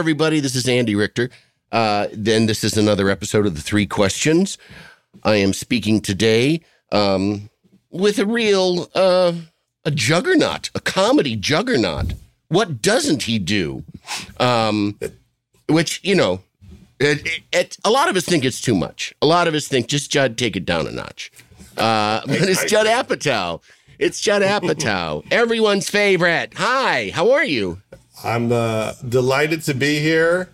Everybody. This is Andy Richter. Uh, then this is another episode of the Three Questions. I am speaking today um, with a real uh, a juggernaut, a comedy juggernaut. What doesn't he do? Um, which you know, it, it, it, a lot of us think it's too much. A lot of us think just Judd, take it down a notch. Uh, but it's Judd Apatow. It's Judd Apatow, everyone's favorite. Hi, how are you? I'm uh, delighted to be here.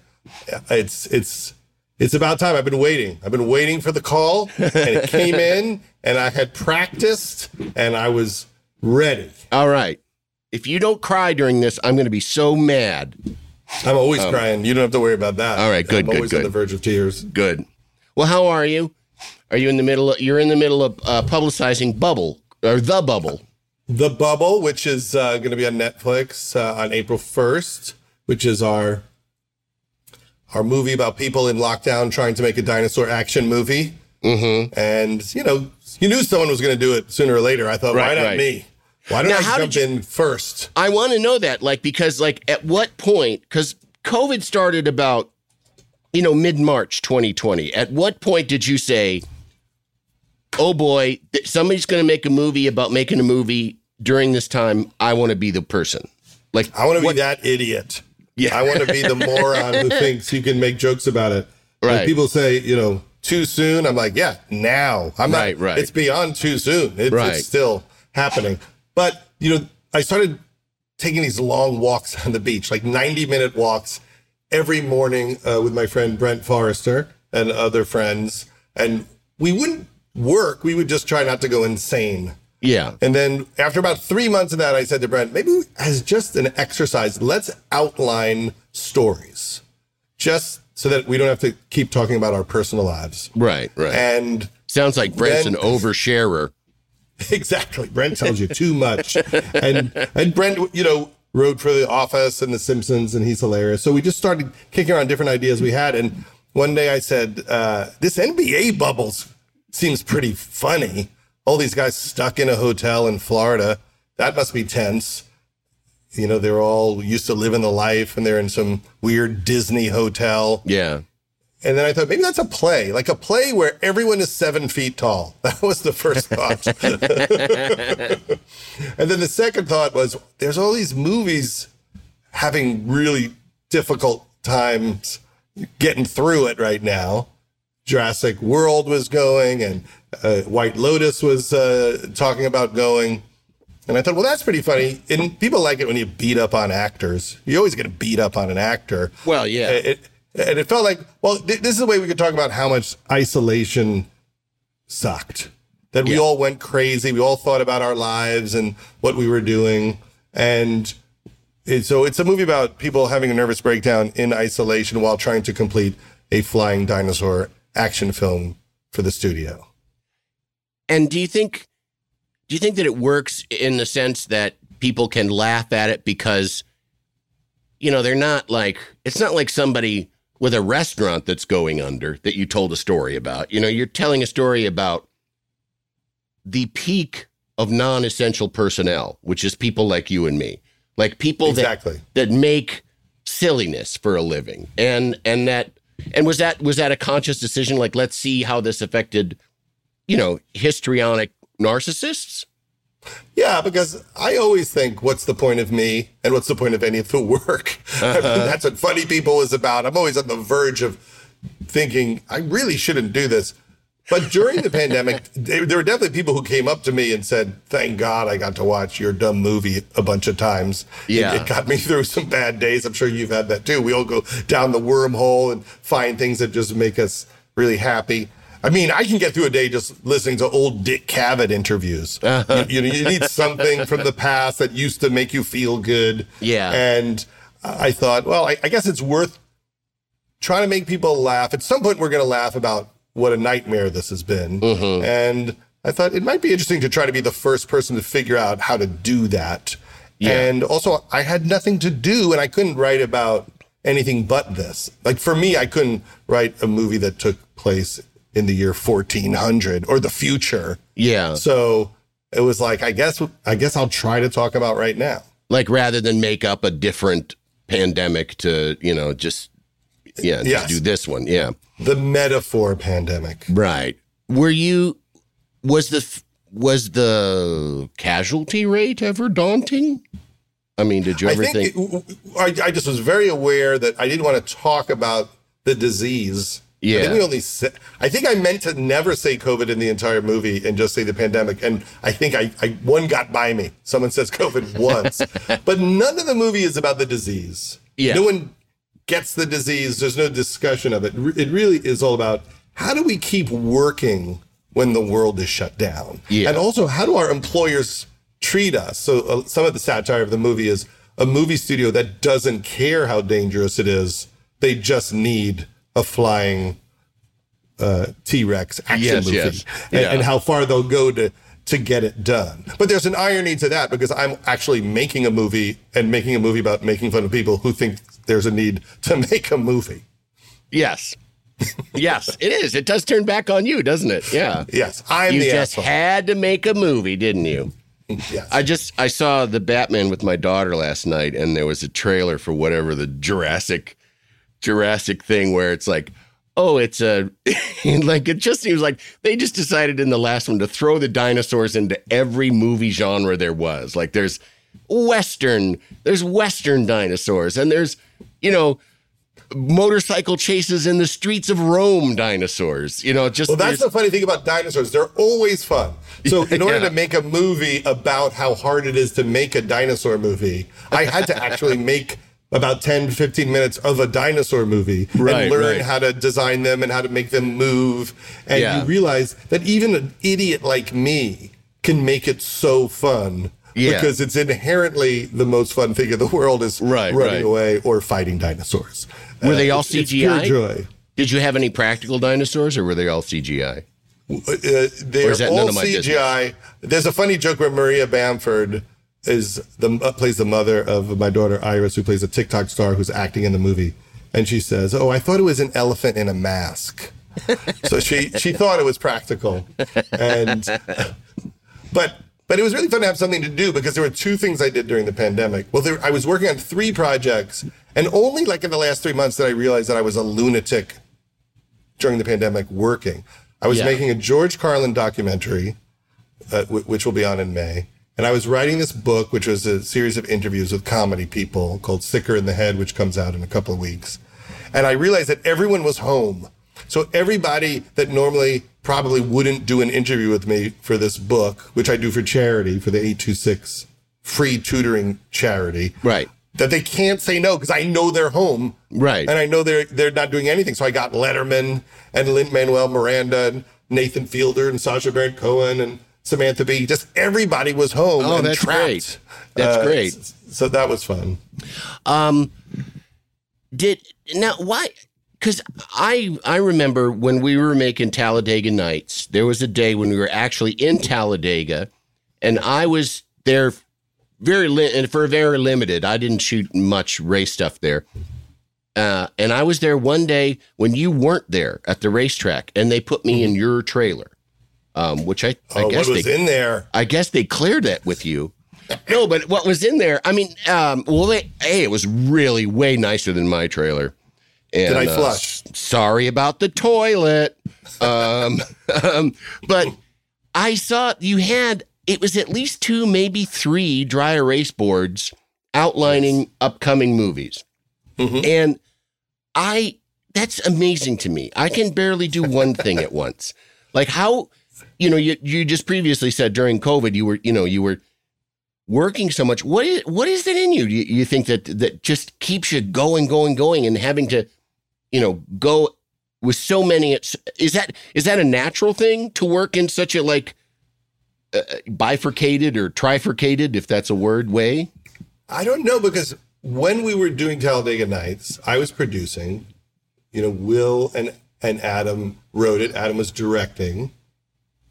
It's it's it's about time. I've been waiting. I've been waiting for the call, and it came in, and I had practiced, and I was ready. All right. If you don't cry during this, I'm going to be so mad. I'm always crying. You don't have to worry about that. Um, All right, good, I'm good, always good. on the verge of tears. Good. Well, how are you? Are you in the middle? Of, you're in the middle of uh, publicizing Bubble or the Bubble. The Bubble, which is uh, going to be on Netflix uh, on April 1st, which is our our movie about people in lockdown trying to make a dinosaur action movie. Mm-hmm. And you know, you knew someone was going to do it sooner or later. I thought, Right, why not right. me? Why don't Now, I how jump you- in first? I want to know that, like, because, like, at what point? Because COVID started about, you know, mid March 2020. At what point did you say, "Oh boy, th- somebody's going to make a movie about making a movie during this time"? I want to be the person. Like, I want to be that idiot. Yeah. I want to be the moron who thinks you can make jokes about it. When Right. people say, you know, too soon. I'm like, yeah, now. I'm Right, not. right. It's beyond too soon. It's, Right. it's still happening. But you know, I started taking these long walks on the beach, like 90 minute walks every morning uh, with my friend Brent Forrester and other friends, and we wouldn't work. We would just try not to go insane. Yeah. And then after about three months of that, I said to Brent, maybe as just an exercise, let's outline stories just so that we don't have to keep talking about our personal lives. Right. Right. And Sounds like Brent's then- an oversharer. exactly, Brent tells you too much. And and Brent, you know, wrote for The Office and The Simpsons, and he's hilarious. So we just started kicking around different ideas we had. And one day I said, uh, this NBA bubbles seems pretty funny. All these guys stuck in a hotel in Florida. That must be tense. You know, they're all used to living the life and they're in some weird Disney hotel. Yeah. And then I thought maybe that's a play, like a play where everyone is seven feet tall. That was the first thought. and then the second thought was there's all these movies having really difficult times getting through it right now. Jurassic World was going, and uh, White Lotus was uh, talking about going. And I thought, well, that's pretty funny. And people like it when you beat up on actors. You always get a beat up on an actor. Well, yeah. It, and it felt like, well, th- this is the way we could talk about how much isolation sucked. That we Yeah. all went crazy. We all thought about our lives and what we were doing. And it, so it's a movie about people having a nervous breakdown in isolation while trying to complete a flying dinosaur action film for the studio. And do you think do you think that it works in the sense that people can laugh at it because you know, they're not like it's not like somebody with a restaurant that's going under that you told a story about. You know, you're telling a story about the peak of non-essential personnel, which is people like you and me. Like people Exactly. that that make silliness for a living. And and that And was that was that a conscious decision? Like, let's see how this affected, you know, histrionic narcissists. Yeah, because I always think, what's the point of me and what's the point of any of the work? Uh-huh. I mean, that's what Funny People is about. I'm always on the verge of thinking, I really shouldn't do this. But during the pandemic, there were definitely people who came up to me and said, Thank God I got to watch your dumb movie a bunch of times. Yeah. It, it got me through some bad days. I'm sure you've had that too. We all go down the wormhole and find things that just make us really happy. I mean, I can get through a day just listening to old Dick Cavett interviews. Uh-huh. You, you, you need something from the past that used to make you feel good. Yeah. And I thought, well, I, I guess it's worth trying to make people laugh. At some point, we're going to laugh about what a nightmare this has been. Mm-hmm. And I thought it might be interesting to try to be the first person to figure out how to do that. Yeah. And also, I had nothing to do and I couldn't write about anything but this. Like for me, I couldn't write a movie that took place in the year 1400 or the future. Yeah. So it was like, I guess, I guess I'll try to talk about right now. Like rather than make up a different pandemic to, you know, just yeah, just Yes. do this one. Yeah. The metaphor pandemic. Right. Were you was the was the casualty rate ever daunting? I mean, did you I ever think think, it- I, I just was very aware that I didn't want to talk about the disease. I Yeah. think we only said, I think I meant to never say COVID in the entire movie and just say the pandemic. And I think I, I one got by me. Someone says COVID once, but none of the movie is about the disease. Yeah. No one gets the disease. There's no discussion of it. It really is all about how do we keep working when the world is shut down? Yeah. And also, how do our employers treat us? So, uh, some of the satire of the movie is a movie studio that doesn't care how dangerous it is. They just need a flying uh, T Rex action Yes, movie, yes. And, Yeah. and how far they'll go to to get it done. But there's an irony to that because I'm actually making a movie and making a movie about making fun of people who think there's a need to make a movie. yes. yes, it is. It does turn back on you, doesn't it? Yeah. Yes, I'm you the just asshole. had to make a movie, didn't you? yes. I just I saw the Batman with my daughter last night, and there was a trailer for whatever the Jurassic Jurassic thing where it's like, oh, it's a like it just seems like they just decided in the last one to throw the dinosaurs into every movie genre there was. Like there's Western, there's Western dinosaurs, and there's you know motorcycle chases in the streets of Rome dinosaurs. You know, just Well, that's the funny thing about dinosaurs. They're always fun. So, in order Yeah. to make a movie about how hard it is to make a dinosaur movie, I had to actually make about 10, 15 minutes of a dinosaur movie Right, and learn right. how to design them and how to make them move. And Yeah. you realize that even an idiot like me can make it so fun. Yeah. Because it's inherently the most fun thing in the world is Right, running right. away or fighting dinosaurs. Were they all it's- it's pure CGI? joy. Did you have any practical dinosaurs, or were they all CGI? Uh, they're Or is that all none of my CGI. There's a funny joke where Maria Bamford is the uh, plays the mother of my daughter Iris, who plays a TikTok star who's acting in the movie, and she says, "Oh, I thought it was an elephant in a mask." so she she thought it was practical, and but but it was really fun to have something to do because there were two things I did during the pandemic. Well, there, I was working on three projects, and only like in the last three months did I realize that I was a lunatic during the pandemic working. I was Yeah. making a George Carlin documentary, uh, w- which will be on in May. And I was writing this book, which was a series of interviews with comedy people called Sicker in the Head, which comes out in a couple of weeks. And I realized that everyone was home. So everybody that normally probably wouldn't do an interview with me for this book, which I do for charity, for the 826 free tutoring charity. Right. That they can't say no because I know they're home. Right. And I know they're they're not doing anything. So I got Letterman and Lin Manuel Miranda and Nathan Fielder and Sacha Baron Cohen and Samantha Bee. Just everybody was home. Oh, and that's trapped. great. That's great. So that was fun. Um, did now why? Because I I remember when we were making Talladega Nights, there was a day when we were actually in Talladega, and I was there very li- and for very limited. I didn't shoot much race stuff there. Uh, and I was there one day when you weren't there at the racetrack, and they put me in your trailer, um, which I, I Oh, guess what was they in there? I guess they cleared that with you. No, but what was in there? I mean, um, well, they, hey, it was really way nicer than my trailer, And, Did I uh, flush? s- sorry about the toilet. Um, um, but I saw you had it was at least two, maybe three dry erase boards outlining upcoming movies. Mhm. And I that's amazing to me. I can barely do one thing at once. Like how you know, you you just previously said during COVID you were, you know, you were working so much. What is what is it in you? You, you think that that just keeps you going, going, going, and having to, you know, go with so many. It's, is that is that a natural thing to work in such a like uh, bifurcated or trifurcated, if that's a word, way? I don't know because when we were doing Talladega Nights, I was producing. You know, Will and and Adam wrote it. Adam was directing.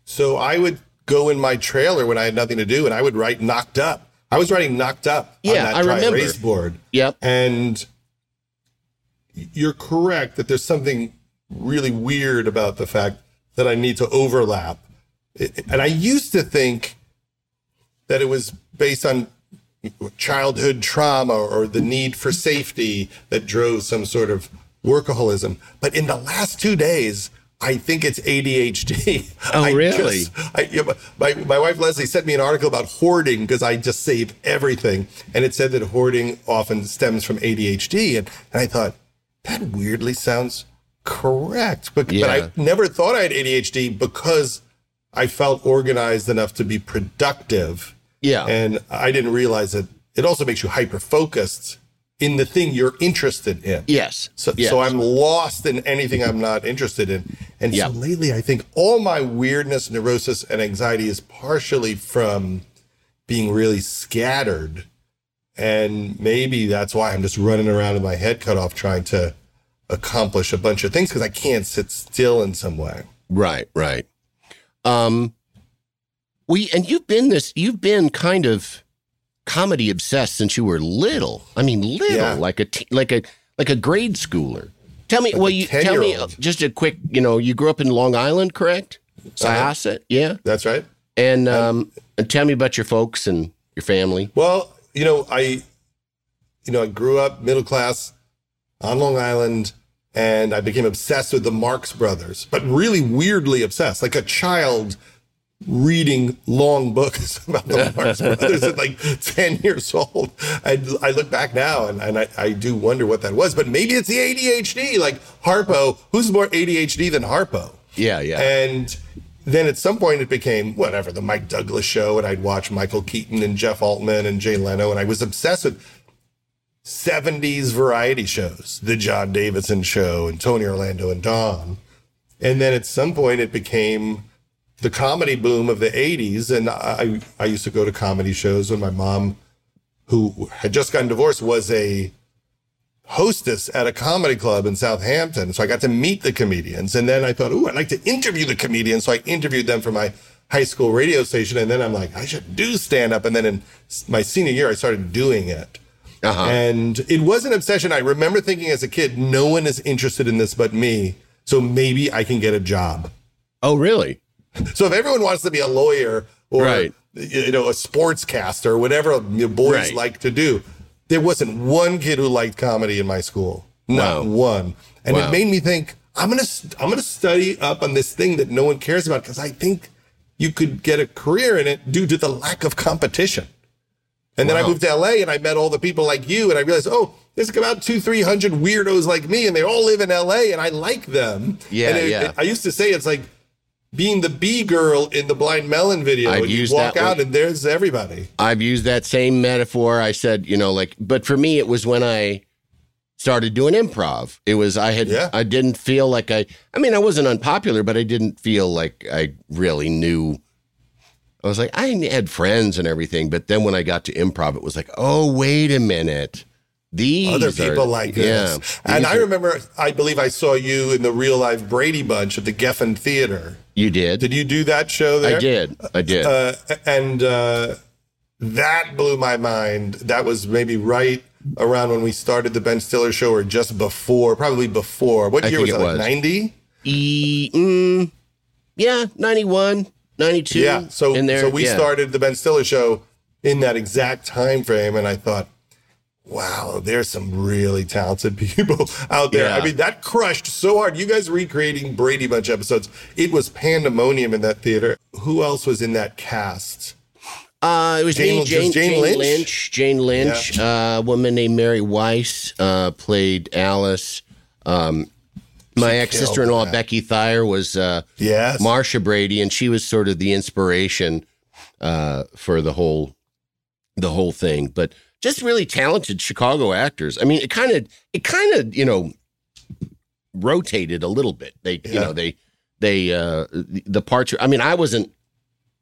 So I would go in my trailer when I had nothing to do, and I would write "Knocked Up." I was writing "Knocked Up" on Yeah, that I remember. erase board. Yep. And you're correct that there's something really weird about the fact that I need to overlap. And I used to think that it was based on childhood trauma or the need for safety that drove some sort of workaholism. But in the last two days, I think it's ADHD. Oh, I really? just- I, my, my wife Leslie sent me an article about hoarding because I just save everything. And it said that hoarding often stems from ADHD. And, and I thought, that weirdly sounds correct. But, but I never thought I had ADHD because I felt organized enough to be productive. Yeah. And I didn't realize that it also makes you hyper focused in the thing you're interested in. yes. So, yes. so I'm lost in anything I'm not interested in. And Yeah. so lately, I think all my weirdness, neurosis, and anxiety is partially from being really scattered. And maybe that's why I'm just running around with my head cut off trying to accomplish a bunch of things because I can't sit still in some way. Right, right. Um we and you've been this you've been kind of comedy obsessed since you were little. I mean little, Yeah. like a t- like a like a grade schooler. Tell me, Like well you tell me uh, just a quick, you know, you grew up in Long Island, correct? Syosset, yeah. That's right. And um and tell me about your folks and your family. Well, you know, I, you know, I grew up middle class on Long Island, and I became obsessed with the Marx Brothers, but really weirdly obsessed, like a child reading long books about the Marx Brothers at like 10 years old. I, I look back now and, and I, I do wonder what that was, but maybe it's the ADHD, like Harpo. Who's more ADHD than Harpo? Yeah, yeah. And then at some point it became whatever, the Mike Douglas show. And I'd watch Michael Keaton and Jeff Altman and Jay Leno. And I was obsessed with 70s variety shows, the John Davidson show and Tony Orlando and Dawn. And then at some point it became the comedy boom of the 80s. And I, I used to go to comedy shows when my mom, who had just gotten divorced, was a hostess at a comedy club in Southampton. So I got to meet the comedians. And then I thought, ooh, I'd like to interview the comedians. So I interviewed them for my high school radio station. And then I'm like, I should do stand up. And then in my senior year, I started doing it. Uh-huh. And it was an obsession. I remember thinking as a kid, no one is interested in this but me. So maybe I can get a job. oh, really? So if everyone wants to be a lawyer or Right. you know a sportscaster or whatever boys Right. like to do, there wasn't one kid who liked comedy in my school. Not Wow. one. And Wow. it made me think I'm gonna I'm gonna study up on this thing that no one cares about because I think you could get a career in it due to the lack of competition. And then I moved to LA and I met all the people like you and I realized, oh, there's about two, three hundred weirdos like me and they all live in LA and I like them. Yeah, And it- yeah. it- I used to say it's like being the B girl in the Blind Melon video. I've and you used walk that out one. and there's everybody. I've used that same metaphor. I said, you know, like, but for me, it was when I started doing improv. It was, I had, Yeah. I didn't feel like I, I mean, I wasn't unpopular, but I didn't feel like I really knew. I was like, I had friends and everything. But then when I got to improv, it was like, oh, wait a minute. These Other are- people like yeah, this. and I are- remember, I believe I saw you in the real life Brady Bunch at the Geffen Theater. You did. Did you do that show there? I did. I did. Uh, and uh, that blew my mind. That was maybe right around when we started the Ben Stiller show or just before, probably before. What I year was it that? was. 90? e, mm, yeah, 91, 92. Yeah. So in there. so we yeah. started the Ben Stiller show in that exact time frame, and I thought, wow, there's some really talented people out there. Yeah. I mean, that crushed so hard. You guys recreating Brady Bunch episodes, it was pandemonium in that theater. Who else was in that cast? Uh, it was Jane- me, Jane, Jane Jane Lynch? Lynch? Jane Lynch. Uh, a woman named Mary Weiss uh, played Alice. Um, my ex sister in law. Becky Thyre was uh, Yes. Marcia Brady, and she was sort of the inspiration uh, for the whole the whole thing. But just really talented Chicago actors. I mean, it kind of it kind of you know rotated a little bit. They you know they they uh, the, the parts. I mean, I wasn't.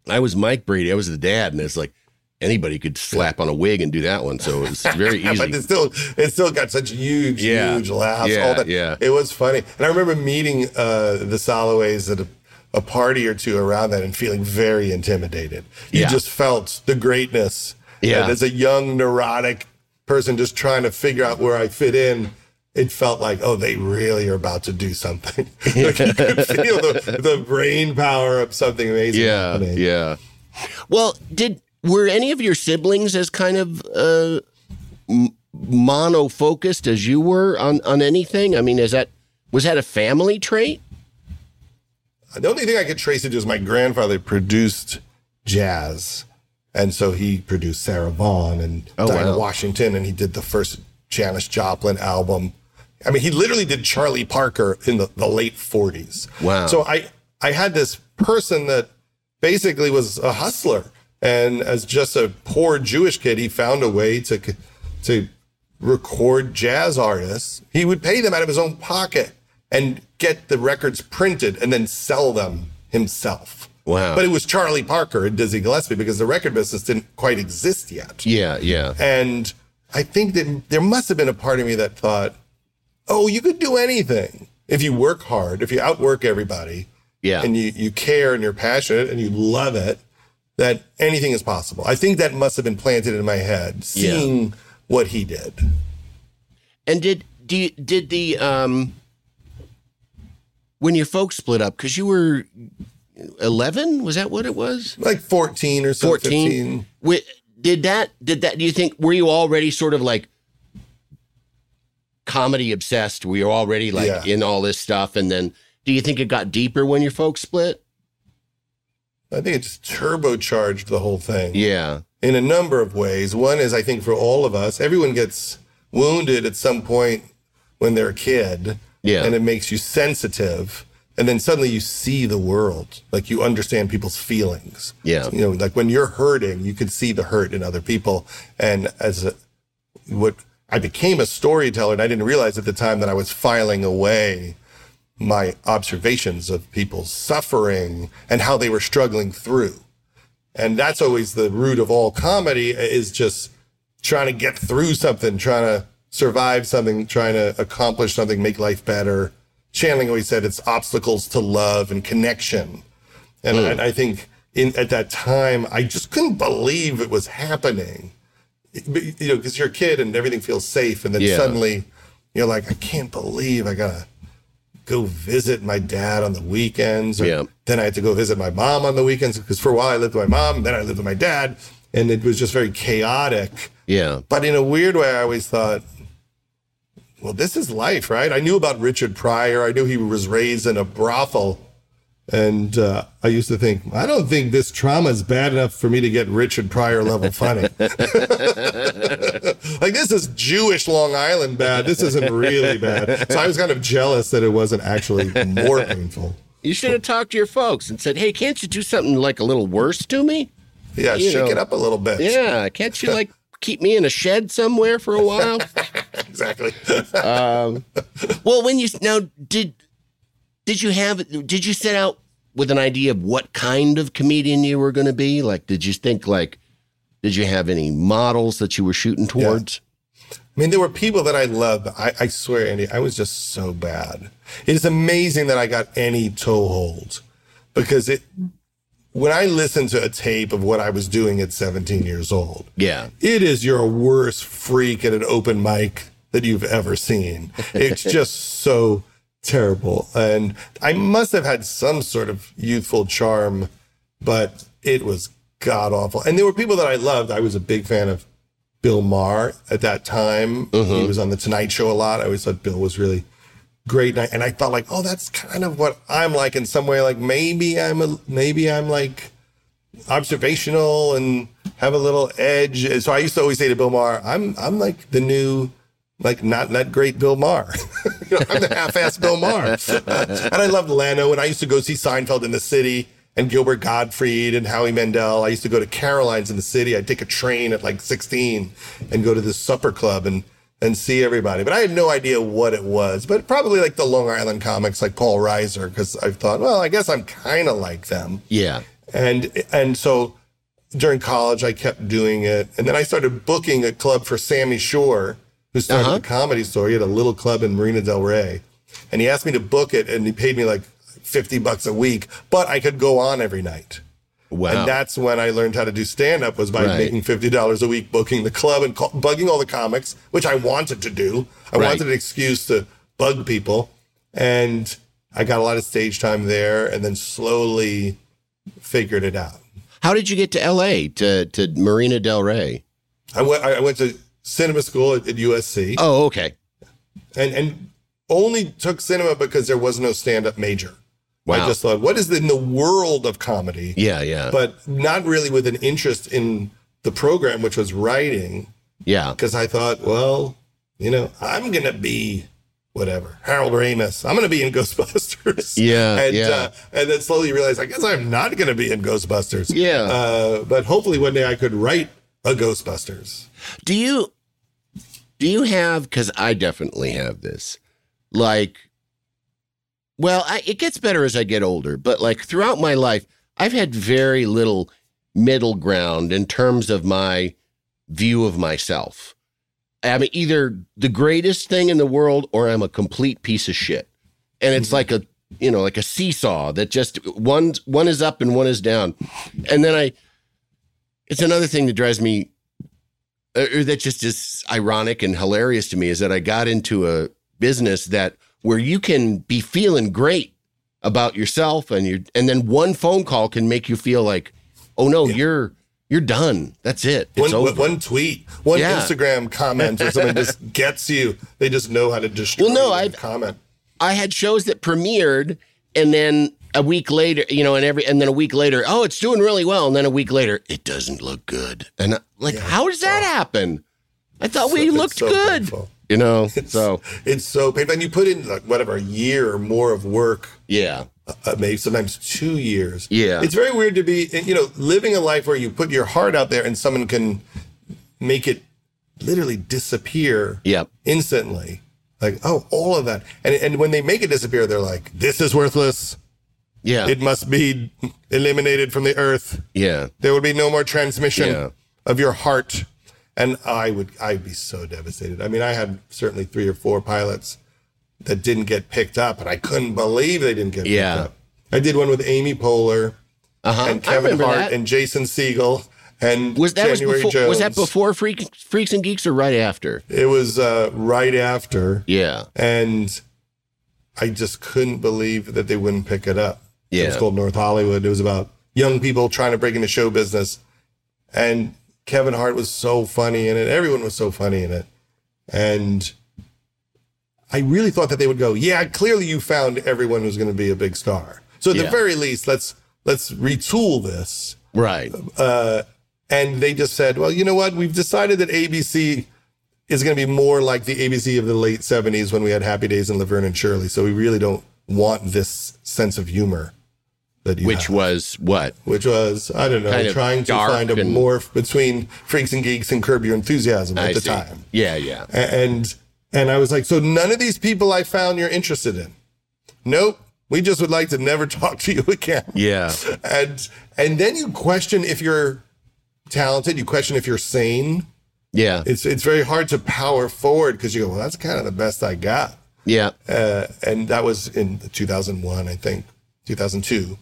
I was Mike Brady. I was the dad, and it's like anybody could slap on a wig and do that one. So it was very easy. but it still it still got such huge, Yeah. huge laughs. Yeah, all that. yeah. It was funny. And I remember meeting uh, the Soloways at a, a party or two around that and feeling very intimidated. You Yeah. just felt the greatness. Yeah. And as a young, neurotic person just trying to figure out where I fit in, it felt like, oh, they really are about to do something. like you could feel the, the brain power of something amazing. yeah, happening. yeah. Well, did were any of your siblings as kind of uh, m- mono focused as you were on on anything? I mean, is that was that a family trait? The only thing I could trace it to is my grandfather produced jazz. And so he produced Sarah Vaughan and Oh, Dinah wow. Washington, and he did the first Janis Joplin album. I mean, he literally did Charlie Parker in the, the late 40s. Wow. So I, I had this person that basically was a hustler. And as just a poor Jewish kid, he found a way to, to record jazz artists. He would pay them out of his own pocket and get the records printed and then sell them himself. Wow. But it was Charlie Parker and Dizzy Gillespie because the record business didn't quite exist yet. Yeah, yeah, And I think that there must have been a part of me that thought, oh, you could do anything if you work hard, if you outwork everybody, yeah. and you, you care and you're passionate and you love it, that anything is possible. I think that must have been planted in my head, seeing what he did. And did do you, did the um when your folks split up because you were eleven? Was that what it was? Like 14 or so, 14 15. Did that did that do you think were you already sort of like comedy obsessed were you already like Yeah. in all this stuff and then do you think it got deeper when your folks split I think it just turbocharged the whole thing. yeah in a number of ways. One is, I think, for all of us, everyone gets wounded at some point when they're a kid. Yeah. And it makes you sensitive. And then suddenly you see the world, like you understand people's feelings. Yeah. You know, like when you're hurting, you can see the hurt in other people. And as a, what I became a storyteller, and I didn't realize at the time that I was filing away my observations of people's suffering and how they were struggling through. And that's always the root of all comedy is just trying to get through something, trying to survive something, trying to accomplish something, make life better. Channeling always said it's obstacles to love and connection. And hmm. I, I think in at that time, I just couldn't believe it was happening. But, You know, because you're a kid and everything feels safe, and then Yeah. suddenly you're like, I can't believe I gotta go visit my dad on the weekends. Or Yeah. Then I had to go visit my mom on the weekends because for a while I lived with my mom, then I lived with my dad, and it was just very chaotic. yeah But in a weird way, I always thought, well, this is life, right? I knew about Richard Pryor. I knew he was raised in a brothel. And uh, I used to think, I don't think this trauma is bad enough for me to get Richard Pryor level funny. like, this is Jewish Long Island bad. This isn't really bad. So I was kind of jealous that it wasn't actually more painful. you should have talked to your folks and said hey can't you do something like a little worse to me Yeah, You shake know. it up a little bit. yeah can't you like keep me in a shed somewhere for a while Exactly. Um, well, when you now did did you have did you set out with an idea of what kind of comedian you were going to be? Like, did you think like did you have any models that you were shooting towards? I mean, there were people that I loved. but I, I swear, Andy, I was just so bad. It is amazing that I got any toehold because it, when I listen to a tape of what I was doing at 17 years old, Yeah, it is your worst freak at an open mic that you've ever seen. It's just so terrible. And I must have had some sort of youthful charm, but it was god awful. And there were people that I loved. I was a big fan of Bill Maher at that time. He mm-hmm. was on the Tonight Show a lot. I always thought Bill was really great, I, and I thought like, oh, that's kind of what I'm like in some way. Like maybe I'm a maybe I'm like observational and have a little edge. So I used to always say to Bill Maher, I'm I'm like the new like not that great Bill Maher. you know, I'm the half-assed Bill Maher. and I loved Leno, and I used to go see Seinfeld in the city and Gilbert Gottfried and Howie Mandel. I used to go to Caroline's in the city. I'd take a train at like 16 and go to this supper club and and see everybody. But I had no idea what it was. But probably like the Long Island comics, like Paul Reiser, because I thought, well, I guess I'm kind of like them Yeah. and and so during college I kept doing it, and then I started booking a club for Sammy Shore, who started Uh-huh. the comedy store. He had a little club in Marina Del Rey, and he asked me to book it, and he paid me like fifty bucks a week, but I could go on every night. Wow. Oh. And that's when I learned how to do stand up was by Right. making fifty dollars a week, booking the club and call, bugging all the comics, which I wanted to do. I Right. wanted an excuse to bug people, and I got a lot of stage time there, and then slowly figured it out. How did you get to L.A. to to Marina Del Rey? I went. I went to cinema school at, at USC, Oh, okay. and and only took cinema because there was no stand up major. I just thought, what is in the world of comedy? Yeah, yeah, But not really with an interest in the program, which was writing, yeah. because I thought, well, you know, I'm gonna be whatever Harold Ramis. I'm gonna be in Ghostbusters. Yeah, and yeah. Uh, and then slowly realized, I guess I'm not gonna be in Ghostbusters. Yeah. Uh, but hopefully one day I could write a Ghostbusters. Do you do you have because I definitely have this like well I, it gets better as I get older but like throughout my life I've had very little middle ground in terms of my view of myself. I'm either the greatest thing in the world or I'm a complete piece of shit. And it's like a you know like a seesaw that just one one is up and one is down. And then I it's another thing that drives me uh, or that just is ironic and hilarious to me is that I got into a business that where you can be feeling great about yourself and you and then one phone call can make you feel like, oh no, you're you're done. That's it. It's one, over. one tweet, one Yeah. Instagram comment or something just gets you. They just know how to destroy Well, no, I- comment. I had shows that premiered and then a week later, you know, and every and then a week later, oh, it's doing really well, and then a week later, it doesn't look good. And I- like, how does that oh. happen? I thought we looked so good. painful. You know, it's, so It's so painful. And you put in like whatever a year or more of work, yeah, uh, maybe sometimes two years. Yeah. It's very weird to be, you know, living a life where you put your heart out there and someone can make it literally disappear yep, instantly. Like, oh, all of that. And, and when they make it disappear, they're like, this is worthless. yeah, It must be eliminated from the earth. yeah, There would be no more transmission Yeah. of your heart. And I would, I'd be so devastated. I mean, I had certainly three or four pilots that didn't get picked up, and I couldn't believe they didn't get Yeah. picked up. I did one with Amy Poehler uh huh. and Kevin Hart and Jason Segel and was that was January before? Was that before Freak, Freaks and Geeks or right after? It was uh, right after, Yeah, and I just couldn't believe that they wouldn't pick it up. It was called North Hollywood. It was about young people trying to break into show business. And Kevin Hart was so funny in it. Everyone was so funny in it. And I really thought that they would go, yeah, clearly you found everyone who's going to be a big star. So at the very least, let's let's retool this. right. Uh, and they just said, well, you know what? We've decided that ABC is going to be more like the ABC of the late 70s when we had Happy Days and Laverne and Shirley. So we really don't want this sense of humor Which was what? which was, I don't know, Kind trying to find a and- morph between Freaks and Geeks and Curb Your Enthusiasm at I the see. time. Yeah, yeah. And and I was like, so none of these people I found you're interested in. Nope. We just would like to never talk to you again Yeah. and and then you question if you're talented you question if you're sane Yeah. it's it's very hard to power forward because you go well that's kind of the best i got Yeah. uh, and that was in 2001 i think 2002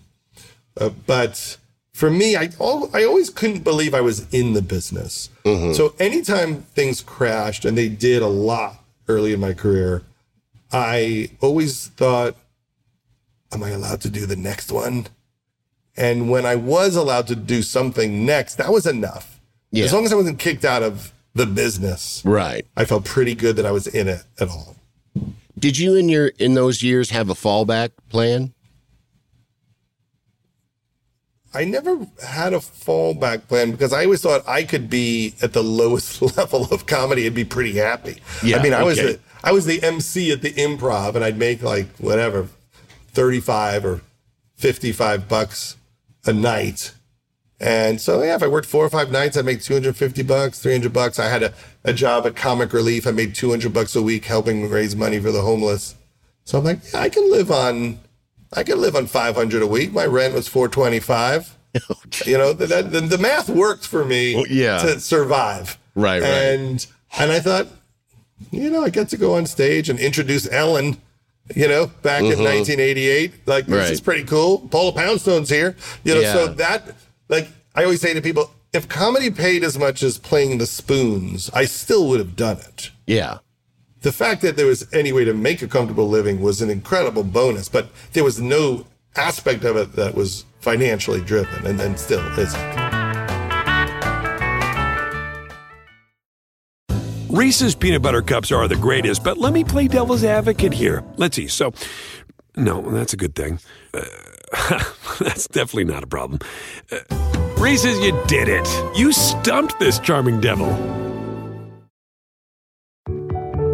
uh, but for me I, al- I always couldn't believe i was in the business so anytime things crashed and they did a lot early in my career i always thought am i allowed to do the next one and when I was allowed to do something next, that was enough. Yeah. As long as I wasn't kicked out of the business. Right. I felt pretty good that I was in it at all. Did you in your in those years have a fallback plan? I never had a fallback plan because I always thought I could be at the lowest level of comedy and be pretty happy. Yeah, I mean, I was the I was the MC at the improv and I'd make like whatever, 35 or 55 bucks a night. And so, yeah, if I worked four or five nights, I'd make 250 bucks, 300 bucks. I had a, a job at Comic Relief. I made 200 bucks a week helping raise money for the homeless. So I'm like, yeah, I can live on, I could live on 500 a week. My rent was 425. you know, the, the, the math worked for me Well, yeah. to survive. Right, right. And, and I thought, you know, I get to go on stage and introduce Ellen, you know, back in 1988. Like, this Mm-hmm. Right. is pretty cool. Paula Poundstone's here. You know, so that, like, I always say to people, if comedy paid as much as playing the spoons, I still would have done it. Yeah. The fact that there was any way to make a comfortable living was an incredible bonus, but there was no aspect of it that was financially driven, and, and still isn't. Reese's peanut butter cups are the greatest, but let me play devil's advocate here. Let's see. So, no, that's a good thing. Uh, that's definitely not a problem. Uh, Reese's, you did it. You stumped this charming devil.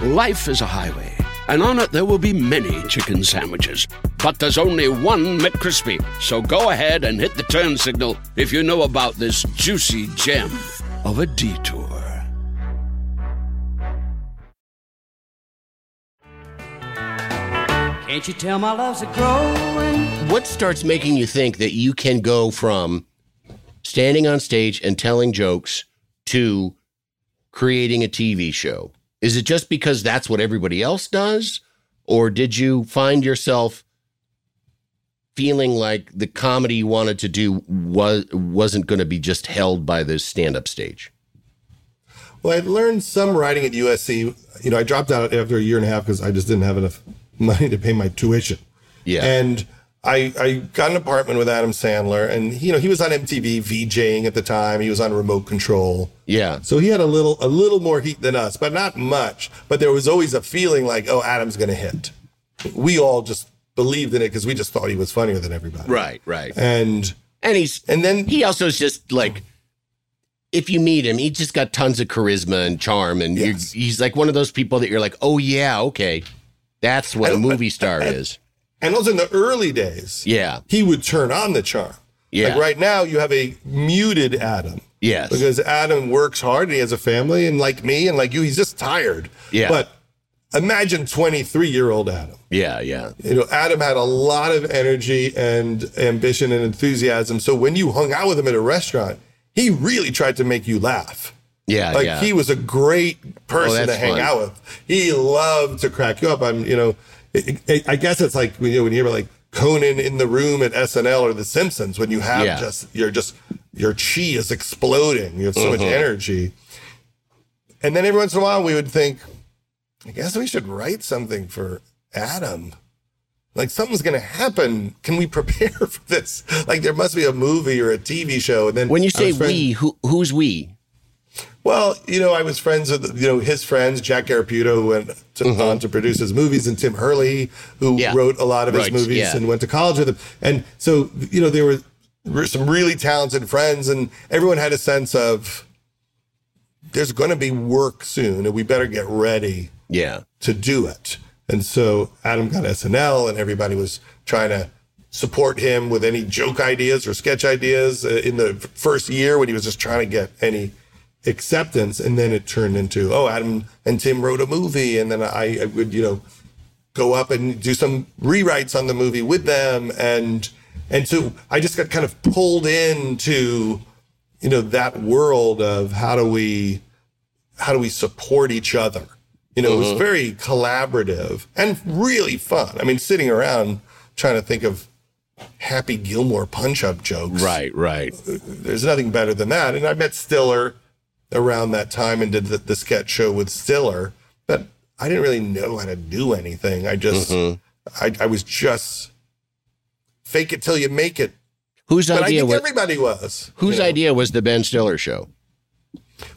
Life is a highway, and on it there will be many chicken sandwiches. But there's only one McCrispy. So go ahead and hit the turn signal if you know about this juicy gem of a detour. Can't you tell my love's a growing? What starts making you think that you can go from standing on stage and telling jokes to creating a TV show? Is it just because that's what everybody else does? Or did you find yourself feeling like the comedy you wanted to do was wasn't going to be just held by the stand-up stage? Well, I learned some writing at USC. You know, I dropped out after a year and a half because I just didn't have enough money to pay my tuition. Yeah. And I, I got an apartment with Adam Sandler, and you know he was on MTV VJing at the time. He was on Remote Control, Yeah. so he had a little a little more heat than us, but not much. But there was always a feeling like, oh, Adam's going to hit. We all just believed in it because we just thought he was funnier than everybody. Right, right. And And he's and then he also is just like if you meet him, he just got tons of charisma and charm, and Yes. he's like one of those people that you're like, oh yeah, okay, that's what a movie star is. And also in the early days, Yeah, he would turn on the charm. Yeah. Like right now, you have a muted Adam. Yes. Because Adam works hard and he has a family, and like me and like you, he's just tired. Yeah. But imagine 23 year old Adam. yeah, yeah, You know, Adam had a lot of energy and ambition and enthusiasm. So when you hung out with him at a restaurant, he really tried to make you laugh. yeah, Like yeah. he was a great oh, person Oh, to hang fun. out with. He loved to crack you up. I'm, you know, it, it, I guess it's like when you, when you hear like Conan in the room at SNL or The Simpsons, when you have Yeah. just you're just your chi is exploding. You have so much Mm-hmm. energy. And then every once in a while, we would think, I guess we should write something for Adam. Like something's going to happen. Can we prepare for this? Like there must be a movie or a TV show. And then when you say was friends- we, who who's we? Well, you know, I was friends with, you know, his friends, Jack Giarraputo, who went to, on to produce his movies, and Tim Herlihy, who Mm-hmm. Yeah. wrote a lot of his movies yeah. and went to college with him. And so, you know, there were some really talented friends, and everyone had a sense of, there's going to be work soon, and we better get ready Yeah. to do it. And so Adam got SNL, and everybody was trying to support him with any joke ideas or sketch ideas uh, in the first year when he was just trying to get any acceptance. And then it turned into, oh, Adam and Tim wrote a movie, and then I, I would, you know, go up and do some rewrites on the movie with them, and and so I just got kind of pulled into, you know, that world of how do we how do we support each other? You know, it was mm-hmm. very collaborative and really fun. I mean, sitting around trying to think of Happy Gilmore punch up jokes. Right, right. Uh, there's nothing better than that. And I met Stiller around that time and did the, the sketch show with Stiller, but I didn't really know how to do anything. I just, I, I was just fake it till you make it. Whose But I idea think was everybody was. whose you know. idea was the Ben Stiller show?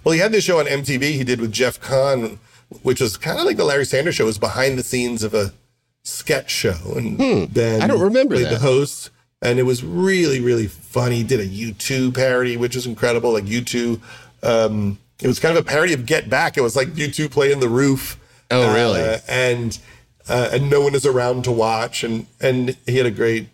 Well, he had this show on MTV he did with Jeff Kahn, which was kind of like the Larry Sanders show. It was behind the scenes of a sketch show. And Ben Hmm. I don't remember played that. the host. And it was really, really funny. He did a U2 parody, which was incredible. Like U2, um, it was kind of a parody of Get Back. It was like you two playing the roof. Oh, really? Uh, and uh, and no one is around to watch. And and he had a great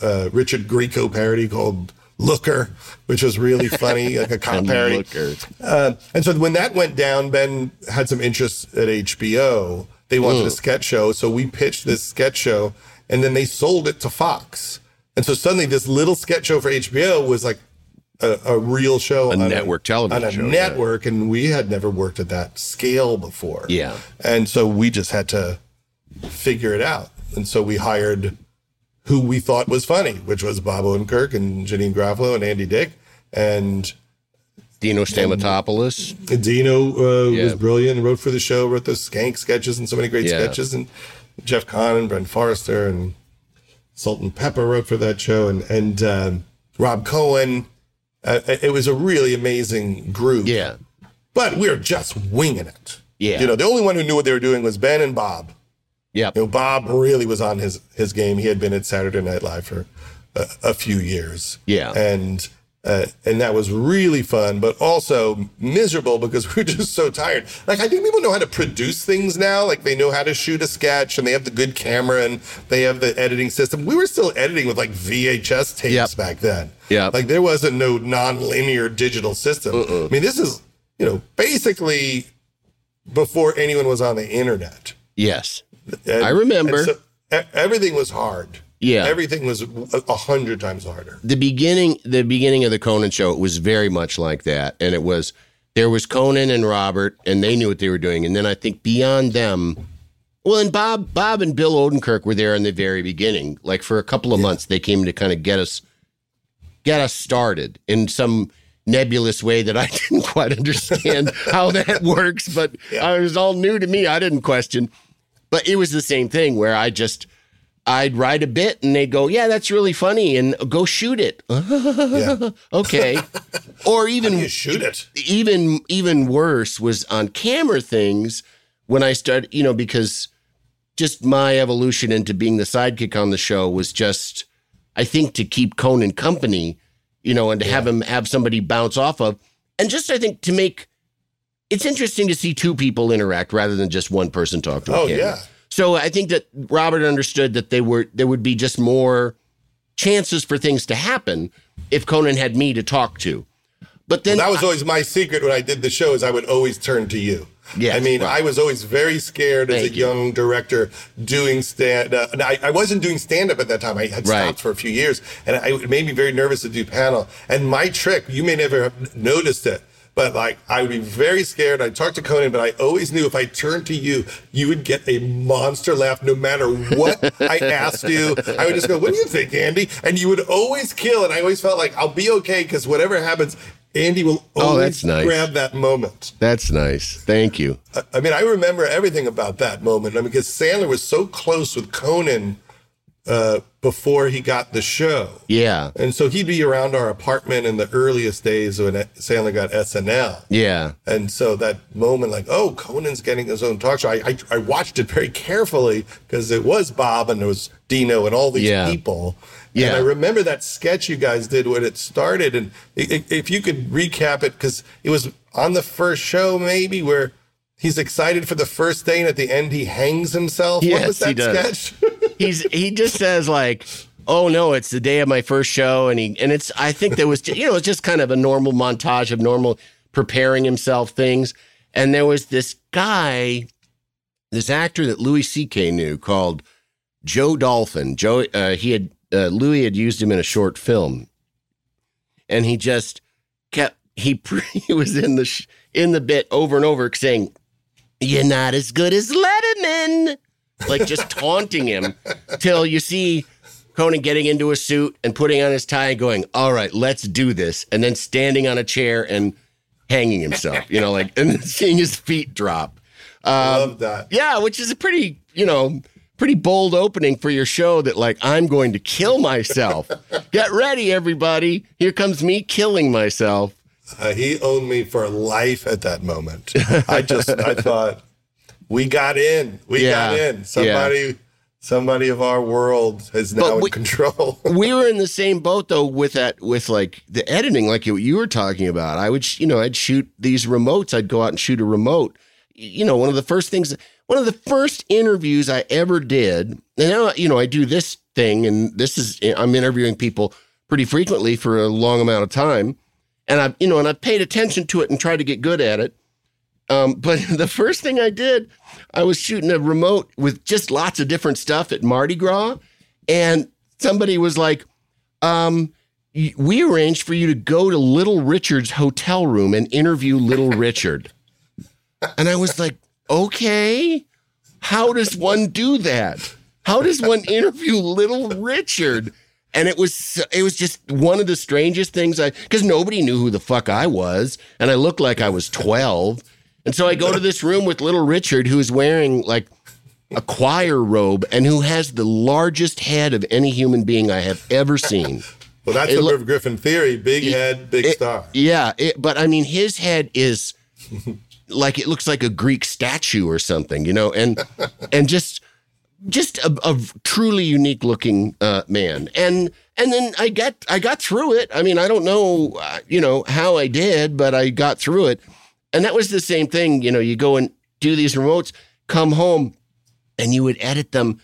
uh, Richard Grieco parody called Looker, which was really funny, like a cop parody. Looker. Uh, and so when that went down, Ben had some interest at HBO. They wanted a sketch show, so we pitched this sketch show, and then they sold it to Fox. And so suddenly, this little sketch show for HBO was like a, a real show, A on network television on a show, yeah. network, and we had never worked at that scale before. Yeah. and so we just had to figure it out. And so we hired who we thought was funny, which was Bob Odenkirk and Janeane Garofalo and Andy Dick, and Dino Stamatopoulos. Dino uh, was brilliant and wrote for the show, wrote those skank sketches and so many great Yeah. sketches. And Jeff Kahn and Brent Forrester and Salt and Pepper wrote for that show, and and um, Rob Cohen. Uh, it was a really amazing group. Yeah. but we are just winging it. Yeah. you know, the only one who knew what they were doing was Ben and Bob. Yeah. You know, Bob really was on his his game. He had been at Saturday Night Live for a, a few years. Yeah. and uh, and that was really fun, but also miserable because we were just so tired. Like I think people know how to produce things now. Like they know how to shoot a sketch, and they have the good camera, and they have the editing system. We were still editing with like VHS tapes Yep. back then. Yeah. like there wasn't no non-linear digital system. I mean, this is you know basically before anyone was on the internet. Yes. And- I remember. so everything was hard. Yeah. Everything was a, a hundred times harder. the beginning the beginning of the Conan show it was very much like that. And it was there was Conan and Robert and they knew what they were doing. And then I think beyond them well and Bob Bob and Bill Odenkirk were there in the very beginning. Like for a couple of months they came to kind of get us get us started in some nebulous way that I didn't quite understand how that works but it was all new to me. I didn't question. But it was the same thing where I just I'd write a bit and they'd go, Yeah, that's really funny, and go shoot it. Okay. or even shoot it. even even worse was on camera things when I started, you know, because just my evolution into being the sidekick on the show was just I think to keep Conan company, you know, and to have him have somebody bounce off of. And just I think to make it's interesting to see two people interact rather than just one person talk to a Oh, camera. yeah. So I think that Robert understood that they were there would be just more chances for things to happen if Conan had me to talk to. But then that was always my secret when I did the show is I would always turn to you. Yes, I mean, right. I was always very scared as Thank a you. young director doing stand. Uh, I, I wasn't doing stand up at that time. I had Right. stopped for a few years, and I, it made me very nervous to do panel. And my trick, you may never have noticed it, but like I would be very scared. I'd talk to Conan, but I always knew if I turned to you, you would get a monster laugh no matter what I asked you. I would just go, "What do you think, Andy?" And you would always kill. And I always felt like I'll be okay because whatever happens. Andy will Oh, always that's nice. grab that moment. That's nice. Thank you. I- I mean, I remember everything about that moment. I mean, because Sandler was so close with Conan uh, before he got the show. Yeah. And so he'd be around our apartment in the earliest days when Sandler got SNL. Yeah. And so that moment, like, oh, Conan's getting his own talk show. I, I, I watched it very carefully because it was Bob and it was Dino and all these Yeah. people. Yeah. And I remember that sketch you guys did when it started. And if you could recap it, because it was on the first show, maybe where he's excited for the first day and at the end he hangs himself. what was Yes, he that does. sketch? He's he just says like, "Oh no, it's the day of my first show," and he and it's I think there was you know it's just kind of a normal montage of normal preparing himself things, and there was this guy, this actor that Louis C.K. knew called Joe Dolphin. Joe, uh, he had uh, Louis had used him in a short film, and he just kept he he was in the sh- in the bit over and over saying, "You're not as good as Letterman." like just taunting him till you see Conan getting into a suit and putting on his tie and going, All right, let's do this. And then standing on a chair and hanging himself, you know, like, and then seeing his feet drop. Um, love that. Yeah, which is a pretty, you know, pretty bold opening for your show that, like, I'm going to kill myself. Get ready, everybody. Here comes me killing myself. Uh, he owned me for life at that moment. I just, I thought, we got in. We got in. Somebody, somebody of our world is now But in we- control. we were in the same boat though with that with like the editing like you, you were talking about i would sh- you know i'd shoot these remotes i'd go out and shoot a remote you know one of the first things one of the first interviews i ever did and now you know i do this thing and this is i'm interviewing people pretty frequently for a long amount of time and i've you know and i've paid attention to it and tried to get good at it um, but the first thing I did, I was shooting a remote with just lots of different stuff at Mardi Gras, and somebody was like, um, "We arranged for you to go to Little Richard's hotel room and interview Little Richard," and I was like, "Okay, how does one do that? How does one interview Little Richard?" And it was it was just one of the strangest things I because nobody knew who the fuck I was, and I looked like I was twelve. And so I go to this room with little Richard, who is wearing like a choir robe and who has the largest head of any human being I have ever seen. Well, that's It the River Griffin theory. Big head, big It- star. Yeah, it, but I mean, his head is like it looks like a Greek statue or something, you know, and and just just a, a truly unique looking uh, man. And and then I got I got through it. I mean, I don't know, uh, you know, how I did, but I got through it. And that was the same thing, you know. You go and do these remotes, come home, and you would edit them.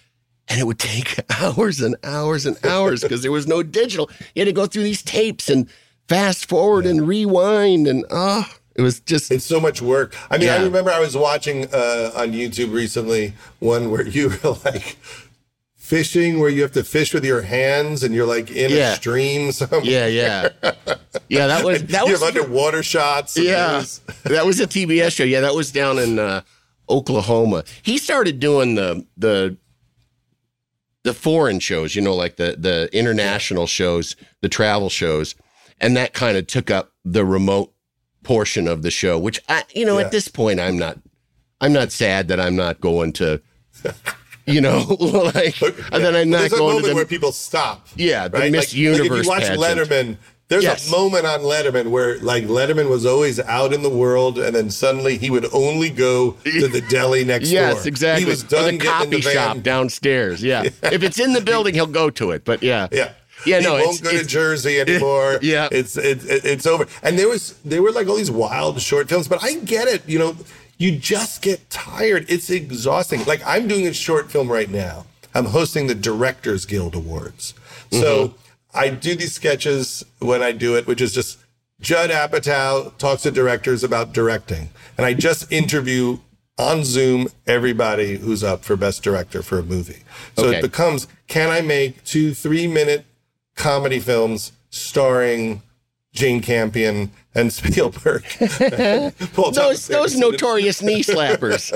And it would take hours and hours and hours because there was no digital. You had to go through these tapes and fast forward and rewind. And ah, it was just It's so much work. I mean, I remember I was watching uh, on YouTube recently one where you were like fishing, where you have to fish with your hands, and you're like in Yeah. a stream. somewhere. yeah, yeah, yeah. That was that you was have underwater shots. yeah. there's- That was a TBS show. Yeah, that was down in uh, Oklahoma. He started doing the the the foreign shows, you know, like the the international shows, the travel shows, and that kind of took up the remote portion of the show. Which I, you know, Yeah. at this point, I'm not, I'm not sad that I'm not going to, you know, like uh, that I'm not There's a moment to where people stop. Yeah, the right? Miss like, Universe Like if you watch pageant. Letterman, there's Yes. a moment on Letterman where like Letterman was always out in the world, and then suddenly he would only go to the deli next door. Yes, exactly. He was or done the getting in copy the van. shop downstairs. Yeah. if it's in the building, he'll go to it. But yeah, Yeah. Yeah, he no, won't it's- go to Jersey anymore. Yeah. it's it, it, it's over. And there was there were like all these wild short films, but I get it. You know, you just get tired. It's exhausting. Like I'm doing a short film right now. I'm hosting the Directors Guild Awards. So mm-hmm. I do these sketches when I do it, which is just Judd Apatow talks to directors about directing, and I just interview on Zoom everybody who's up for best director for a movie. So Okay. it becomes can I make two three minute comedy films starring Jane Campion and Spielberg? Those Thomas those Anderson. notorious knee slappers.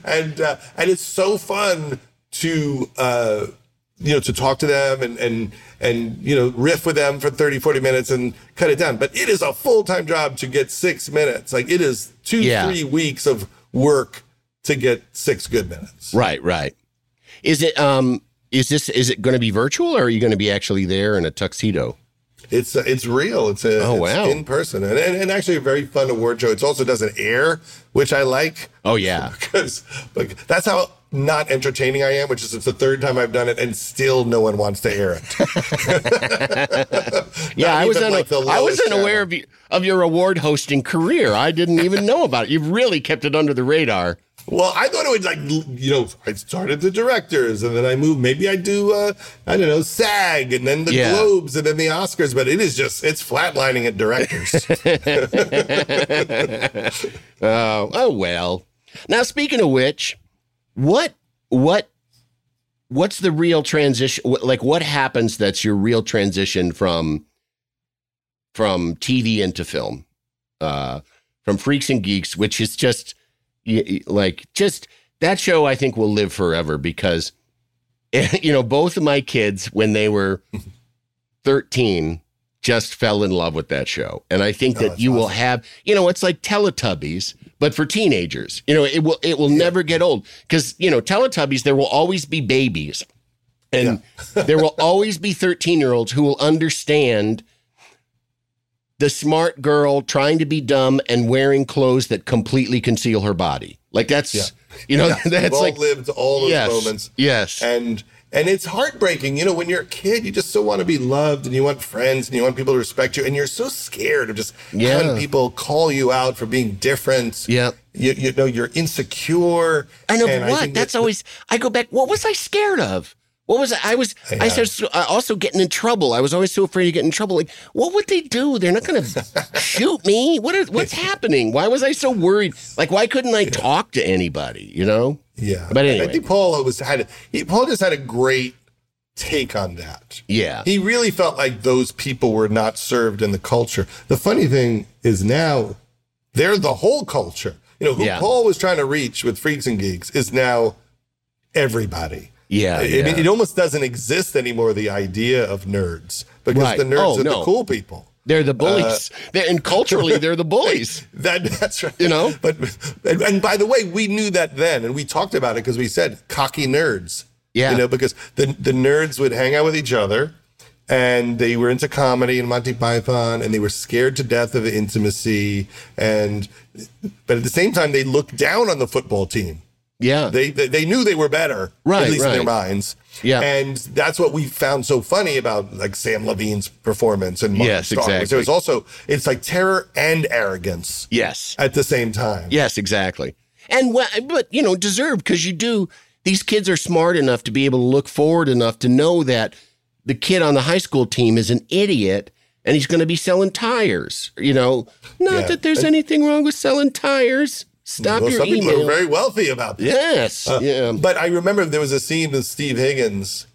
and uh, and it's so fun to uh, you know to talk to them and and and you know riff with them for 30 40 minutes and cut it down but it is a full-time job to get six minutes like it is two Yeah. three weeks of work to get six good minutes right, right. Is it um is this is it going to be virtual or are you going to be actually there in a tuxedo? it's uh, it's real it's a Oh, it's wow. in person and, and and actually a very fun award show it also doesn't air which i like Oh yeah. because but that's how not entertaining I am, which is it's the third time I've done it, and still no one wants to air it. Yeah, I was una- like, the I wasn't aware of, y- of your award hosting career. I didn't even know about it. You've really kept it under the radar. Well, I thought it would like you know I started the directors and then I moved. Maybe I do uh, I don't know SAG and then the Yeah. Globes and then the Oscars. But it is just it's flatlining at directors. Oh, oh well. Now, speaking of which, what what what's the real transition? Like, what happens that's your real transition from from TV into film, uh, from Freaks and Geeks, which is just like just that show. I think will live forever because you know both of my kids when they were thirteen just fell in love with that show, and I think Oh, that you will have you know it's like Teletubbies, but for teenagers. You know it will it will never get old because you know Teletubbies there will always be babies, and there will always be thirteen year olds who will understand the smart girl trying to be dumb and wearing clothes that completely conceal her body. Like that's Yeah. you know Yeah, we've that's all like lived all those yes, moments. Yes. and and it's heartbreaking. You know, when you're a kid, you just so want to be loved and you want friends and you want people to respect you, and you're so scared of just Yeah. having people call you out for being different. Yep. You, you know, you're insecure. I know but what. That's that- always. I go back. What was I scared of? What was I? I was. I Yeah. started uh, also getting in trouble. I was always so afraid to get in trouble. Like, what would they do? They're not going to shoot me. What is? What's happening? Why was I so worried? Like, why couldn't I talk to anybody? You know? Yeah. But anyway, I think Paul was had a, he, Paul just had a great take on that. Yeah. He really felt like those people were not served in the culture. The funny thing is now they're the whole culture. You know, who Yeah. Paul was trying to reach with Freaks and Geeks is now everybody. Yeah. I yeah. it almost doesn't exist anymore, the idea of nerds, because Right. the nerds Oh, are no. the cool people. they're the uh, bullies. They're, and culturally, they're the bullies. That that's right. You know? but and, and by the way, we knew that then, and we talked about it because we said cocky nerds. Yeah. you know, because the the nerds would hang out with each other, and they were into comedy and Monty Python, and they were scared to death of intimacy, and but at the same time, they looked down on the football team. Yeah. They they, they knew they were better, Right, at least in their minds. Yeah. and that's what we found so funny about like Samm Levine's performance and Yes, Starr exactly. It was also it's like terror and arrogance yes. at the same time. Yes, exactly. And well, but you know, deserved because you do. These kids are smart enough to be able to look forward enough to know that the kid on the high school team is an idiot and he's going to be selling tires. You know, not Yeah. that there's anything wrong with selling tires. Stop Well, your some people email. are very wealthy about that. yes. yeah. But I remember there was a scene with Steve Higgins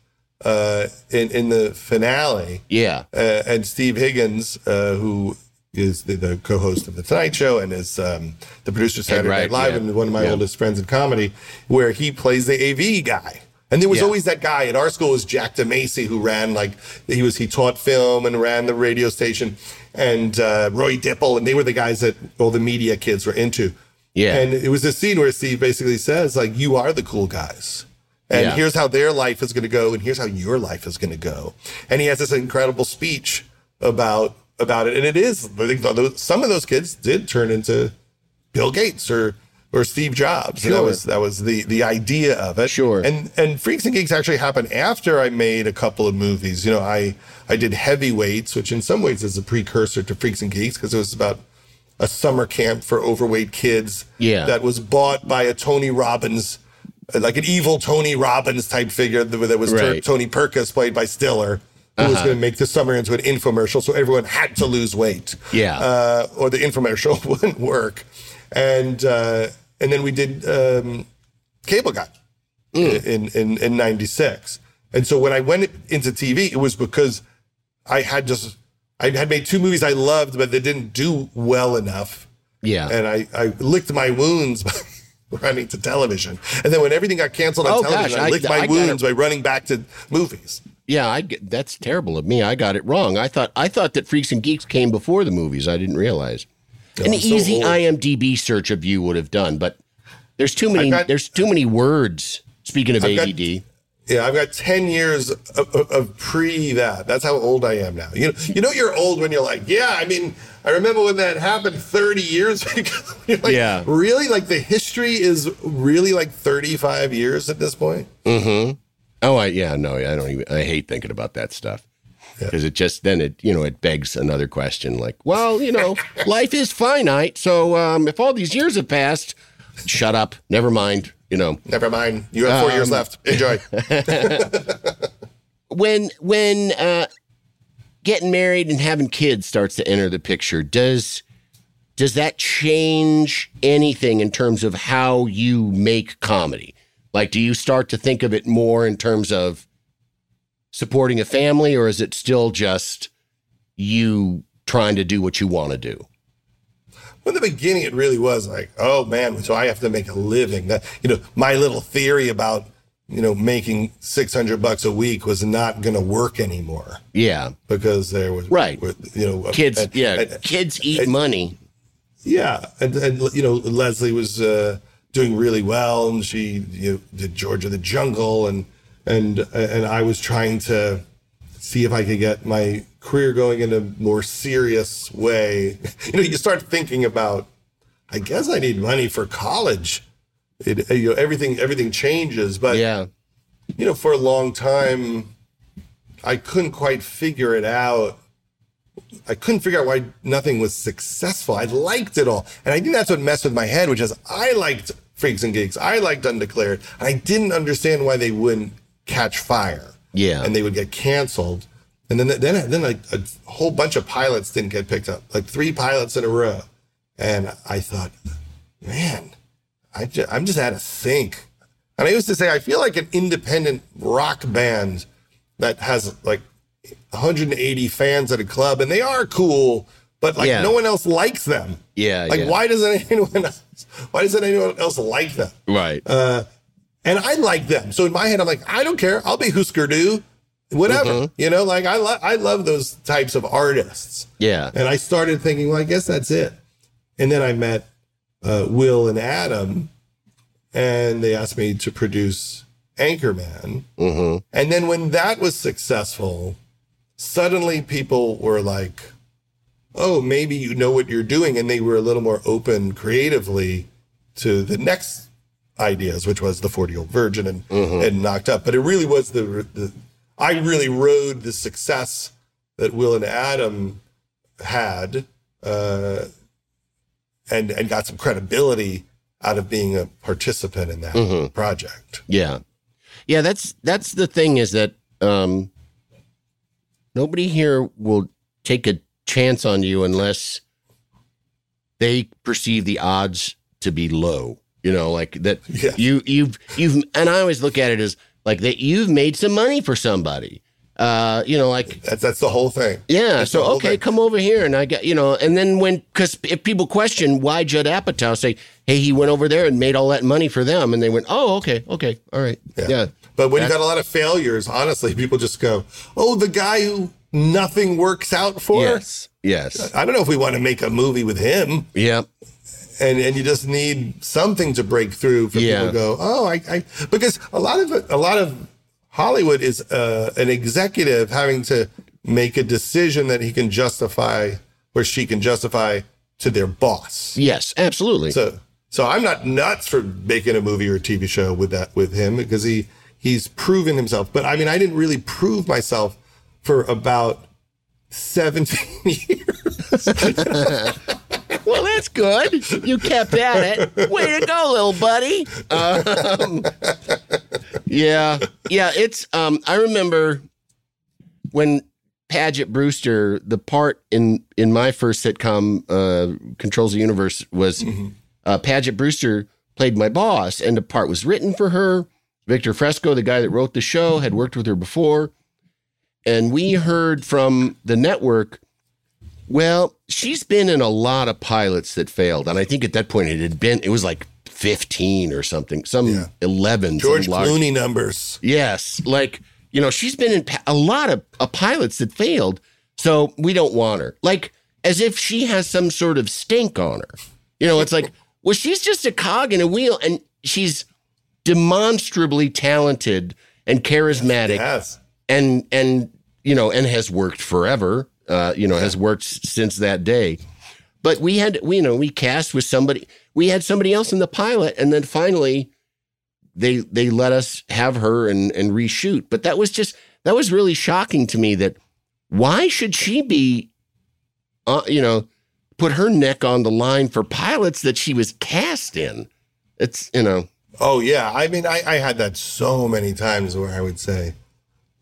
uh, in in the finale, yeah. uh, and Steve Higgins, uh, who is the, the co-host of the Tonight Show and is um, the producer of Saturday right, Night Live yeah. and one of my Yeah. oldest friends in comedy, where he plays the AV guy. And there was Yeah. always that guy at our school was Jack DeMacy who ran like he was he taught film and ran the radio station, and uh, Roy Dipple and they were the guys that all the media kids were into. Yeah. And it was a scene where Steve basically says, like, you are the cool guys. And Yeah. here's how their life is going to go, and here's how your life is going to go. And he has this incredible speech about about it. And it is, I think some of those kids did turn into Bill Gates or or Steve Jobs. And that was that was the the idea of it. Sure. And and Freaks and Geeks actually happened after I made a couple of movies. You know, I I did Heavyweights, which in some ways is a precursor to Freaks and Geeks because it was about a summer camp for overweight kids. Yeah. That was bought by a Tony Robbins, like an evil Tony Robbins type figure that was Right. Tony Perkis played by Stiller. Who was Uh-huh. going to make the summer into an infomercial, so everyone had to lose weight Yeah. uh, or the infomercial wouldn't work. And uh, and then we did um, Cable Guy in in in '96. And so when I went into TV, it was because I had just I had made two movies I loved, but they didn't do well enough, Yeah. and I I licked my wounds. by Running to television, and then when everything got canceled on Oh, television, gosh, I I- licked my I wounds by running back to movies. yeah. I get, that's terrible of me. I got it wrong. I thought I thought that Freaks and Geeks came before the movies. I didn't realize. An so easy old. IMDb search of you would have done, but there's too many. Got- there's too many words. Speaking of I've got- ADD. Yeah, I've got 10 years of, of, of pre that. That's how old I am now. You know, you know, you're old when you're like, yeah, I mean, I remember when that happened 30 years ago. Like, Yeah. Really? Like the history is really like 35 years at this point? Mm-hmm. Oh, I yeah, no, I don't even. I hate thinking about that stuff because it just then it you know it begs another question like, well, you know, life is finite, so um, if all these years have passed, shut up, never mind, you know. Never mind. You have four years Um, left. Enjoy. when when uh, getting married and having kids starts to enter the picture, does does that change anything in terms of how you make comedy? Like, do you start to think of it more in terms of supporting a family, or is it still just you trying to do what you want to do? In the beginning, it really was like, oh man, so I have to make a living. That you know, my little theory about you know making six hundred bucks a week was not going to work anymore Yeah, because there was Right. with, you know, kids. and- yeah, and- kids eat money. yeah, and, and you know, Leslie was uh, doing really well, and she you know, did George of the Jungle, and and and I was trying to see if I could get my career going in a more serious way. You know, you start thinking about, I guess I need money for college. It, you know, everything everything changes, but Yeah, you know, for a long time, I couldn't quite figure it out. I couldn't figure out why nothing was successful. I liked it all. And I think that's what messed with my head, which is I liked Freaks and Geeks. I liked Undeclared. I didn't understand why they wouldn't catch fire. Yeah. And they would get canceled. And then, then, then like a whole bunch of pilots didn't get picked up, like three pilots in a row. And I thought, man, I ju- I'm just out of think. And I used to say, I feel like an independent rock band that has like 180 fans at a club, and they are cool, but like Yeah. no one else likes them. yeah, Like, yeah. why doesn't anyone else, why doesn't anyone else like them? Right. Uh, And I like them. So in my head, I'm like, I don't care. I'll be Hüsker Dü, whatever. Mm-hmm. You know, like I, lo- I love those types of artists. yeah. And I started thinking, well, I guess that's it. And then I met uh, Will and Adam, and they asked me to produce Anchorman. Mm-hmm. And then when that was successful, suddenly people were like, oh, maybe you know what you're doing. And they were a little more open creatively to the next ideas, which was the 40 year old virgin and, and knocked up. But it really was the, the, I really rode the success that Will and Adam had uh, and, and got some credibility out of being a participant in that project. Yeah. Yeah, that's that's the thing is that um nobody here will take a chance on you unless they perceive the odds to be low. You know, like that Yeah. you you've you've and I always look at it as like that you've made some money for somebody. Uh, you know, like That's, that's the whole thing. yeah, That's so okay, thing. come over here, and I got you know, and then when because if people question why Judd Apatow say, hey, he went over there and made all that money for them, and they went, oh, okay, okay, all right, yeah, But when you got a lot of failures, honestly, people just go, "Oh, the guy who nothing works out for." yes, yes, I don't know if we want to make a movie with him, yeah, and and you just need something to break through for Yeah. people to go, "Oh, I,", I because a lot of a lot of Hollywood is uh, an executive having to make a decision that he can justify or she can justify to their boss. yes, absolutely. So so I'm not nuts for making a movie or a TV show with that with him because he he's proven himself. But I mean, I didn't really prove myself for about 17 years. well, that's good. You kept at it. Way to go, little buddy. Um, yeah, yeah. It's. Um, I remember when Paget Brewster, the part in in my first sitcom, uh, Controls the Universe, was uh, Paget Brewster played my boss, and the part was written for her. Victor Fresco, the guy that wrote the show, had worked with her before, and we heard from the network. Well, she's been in a lot of pilots that failed, and I think at that point it had been it was like fifteen or something, some Yeah. eleven. some George large- Clooney numbers. Yes, like you know, she's been in a lot of uh, pilots that failed, so we don't want her. Like as if she has some sort of stink on her. You know, it's like, well, she's just a cog in a wheel, and she's demonstrably talented and charismatic Yes. and and you know and has worked forever uh you know has worked since that day. But we had we you know we cast with somebody we had somebody else in the pilot and then finally they they let us have her and and reshoot. But that was just that was really shocking to me that why should she be uh, you know put her neck on the line for pilots that she was cast in? It's you know. Oh yeah, I mean, I, I had that so many times where I would say,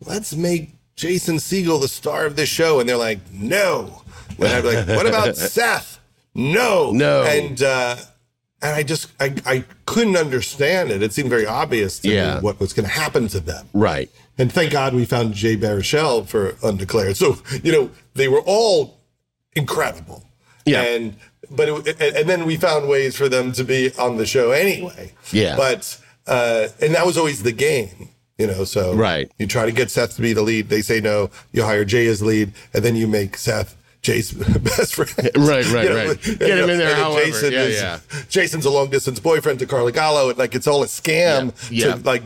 "Let's make Jason Segel the star of this show," and they're like, "No," and I'd be like, "What about Seth?" No, No. and uh, and I just I I couldn't understand it. It seemed very obvious to Yeah. me what was going to happen to them. right And thank God we found Jay Baruchel for Undeclared. So you know they were all incredible. Yeah. And but it, and then we found ways for them to be on the show anyway. Yeah. But uh, and that was always the game, you know. So Right. you try to get Seth to be the lead. They say no. You hire Jay as lead, and then you make Seth. Jay's best friend. Right, right, You know, right. Get him in there however. Jason Yeah, is, yeah. Jason's a long distance boyfriend to Carla Gallo, and like it's all a scam Yeah, yeah. to like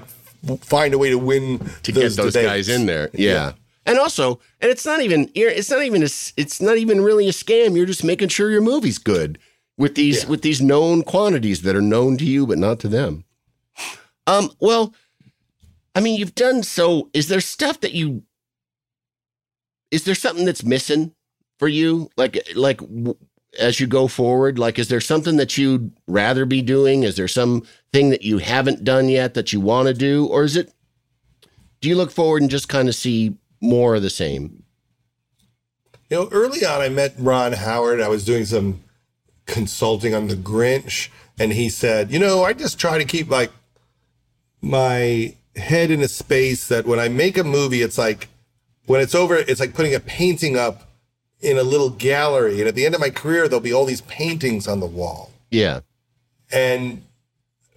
find a way to win to get those debates. guys in there. Yeah. And also, and it's not even it's not even a, it's not even really a scam. You're just making sure your movie's good with these Yeah. with these known quantities that are known to you but not to them. Um well, I mean, you've done so is there stuff that you is there something that's missing for you like like as you go forward like is there something that you'd rather be doing is there some thing that you haven't done yet that you want to do or is it do you look forward and just kind of see more of the same? You know, early on, I met Ron Howard. I was doing some consulting on The Grinch, and he said, "You know, I just try to keep like my head in a space that when I make a movie, it's like when it's over, it's like putting a painting up in a little gallery, and at the end of my career, there'll be all these paintings on the wall." Yeah. And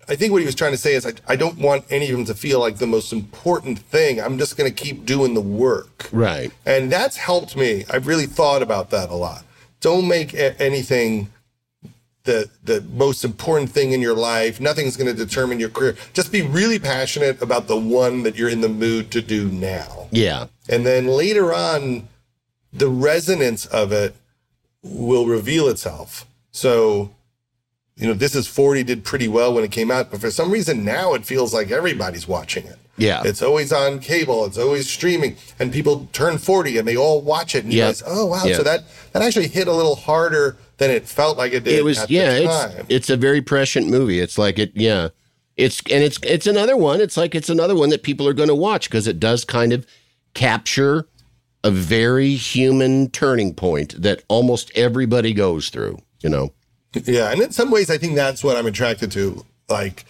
I think what he was trying to say is, I, I don't want any of them to feel like the most important thing. I'm just going to keep doing the work. Right. And that's helped me. I've really thought about that a lot. Don't make a- anything the the most important thing in your life. Nothing's going to determine your career. Just be really passionate about the one that you're in the mood to do now. Yeah. And then later on, the resonance of it will reveal itself. So, you know, this is 40 did pretty well when it came out, but for some reason now it feels like everybody's watching it. Yeah. It's always on cable, it's always streaming, and people turn 40 and they all watch it. And guys, oh wow. Yeah. So that that actually hit a little harder than it felt like it did. it was yeah it's it's a very prescient movie it's like it yeah it's and it's it's another one it's like it's another one that people are going to watch because it does kind of capture a very human turning point that almost everybody goes through you know Yeah, and in some ways, I think that's what I'm attracted to. Like,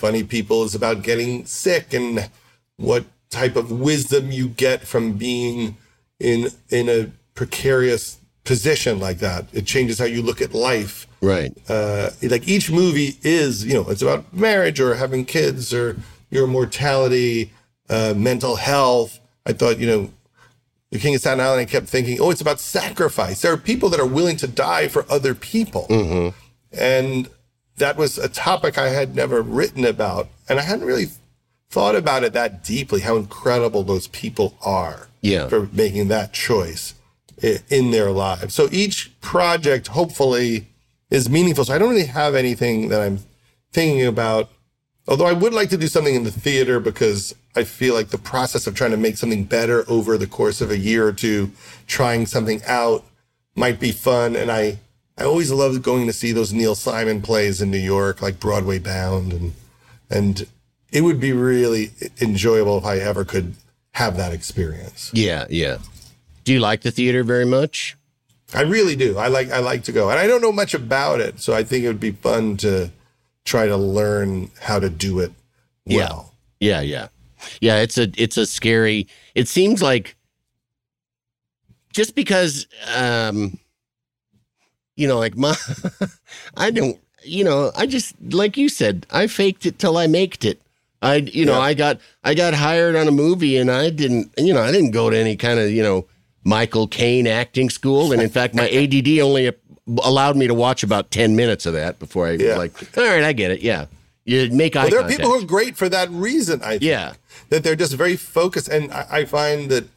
funny people is about getting sick and what type of wisdom you get from being in in a precarious position like that. It changes how you look at life. right Uh, like each movie is, you know, it's about marriage or having kids or your mortality, uh, mental health. I thought, you know, the King of Staten Island, I kept thinking, oh, it's about sacrifice. There are people that are willing to die for other people. And that was a topic I had never written about. And I hadn't really thought about it that deeply, how incredible those people are Yeah. for making that choice in their lives. So each project, hopefully, is meaningful. So I don't really have anything that I'm thinking about. Although I would like to do something in the theater because I feel like the process of trying to make something better over the course of a year or two, trying something out might be fun. And I, I always loved going to see those Neil Simon plays in New York, like Broadway Bound. And, and it would be really enjoyable if I ever could have that experience. yeah yeah do you like the theater very much I really do. I like, I like to go and I don't know much about it. So I think it would be fun to try to learn how to do it well. Yeah, yeah. Yeah, it's a it's a scary it seems like just because um you know, like my I don't you know, I just like you said, I faked it till I maked it. I you know, Yeah. I got I got hired on a movie and I didn't you know, I didn't go to any kind of, you know, Michael Caine acting school and in fact my ADD only allowed me to watch about 10 minutes of that before I Yeah. like, all right, I get it. Yeah. You make eye Well, there are people who are great for that reason. I think. Yeah. that they're just very focused, and I, I find that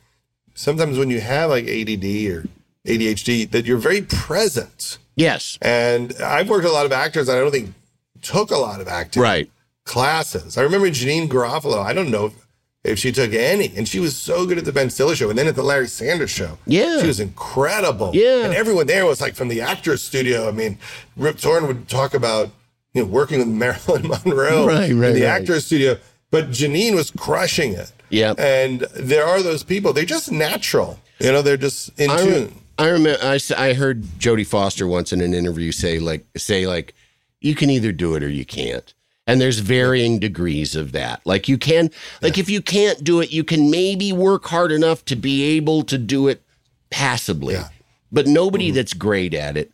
sometimes when you have like ADD or ADHD, that you're very present. yes. And I've worked with a lot of actors that I don't think took a lot of acting Right. classes. I remember Janeane Garofalo. I don't know if, if she took any, and she was so good at the Ben Stiller show, and then at the Larry Sanders show. Yeah. she was incredible. Yeah. and everyone there was like from the actors studio. I mean, Rip Torn would talk about you know working with Marilyn Monroe Right, right, in the right. actors studio, but Janeane was crushing it. Yeah. and there are those people. They're just natural. You know, they're just in I, tune. I remember I heard Jodie Foster once in an interview say like say like you can either do it or you can't. And there's varying degrees of that. Like you can like if you can't do it, you can maybe work hard enough to be able to do it passably. Yeah. But nobody mm-hmm. that's great at it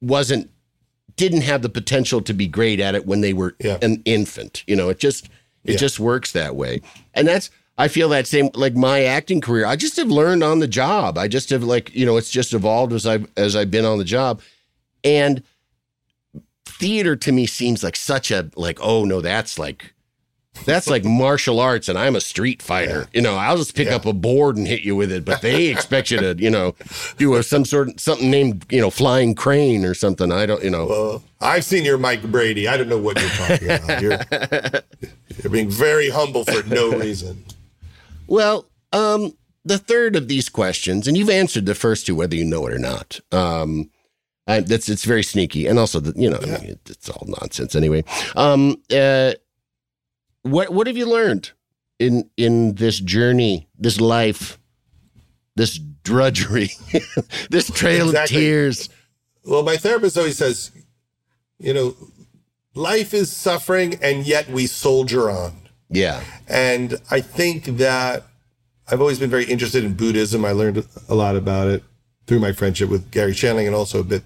wasn't didn't have the potential to be great at it when they were Yeah. an infant. You know, it just it Yeah. just works that way. And that's I feel that same like my acting career. I just have learned on the job. I just have like, you know, it's just evolved as I've as I've been on the job. And theater to me seems like such a like, oh no, that's like that's like martial arts and I'm a street fighter. You know, I'll just pick Yeah. up a board and hit you with it, but they expect you to, you know, do a, some sort of something named, you know, flying crane or something. I don't, you know. Well, I've seen your Mike Brady. I don't know what you're talking about. You're, you're being very humble for no reason. Well, um, the third of these questions, and you've answered the first two, whether you know it or not. Um, I, that's it's very sneaky, and also the, you know, I mean, it's all nonsense anyway. Um, uh, what what have you learned in in this journey, this life, this drudgery, this trail Exactly. of tears? Well, my therapist always says, you know, life is suffering and yet we soldier on. Yeah, And I think that I've always been very interested in Buddhism. I learned a lot about it through my friendship with Garry Shandling and also a bit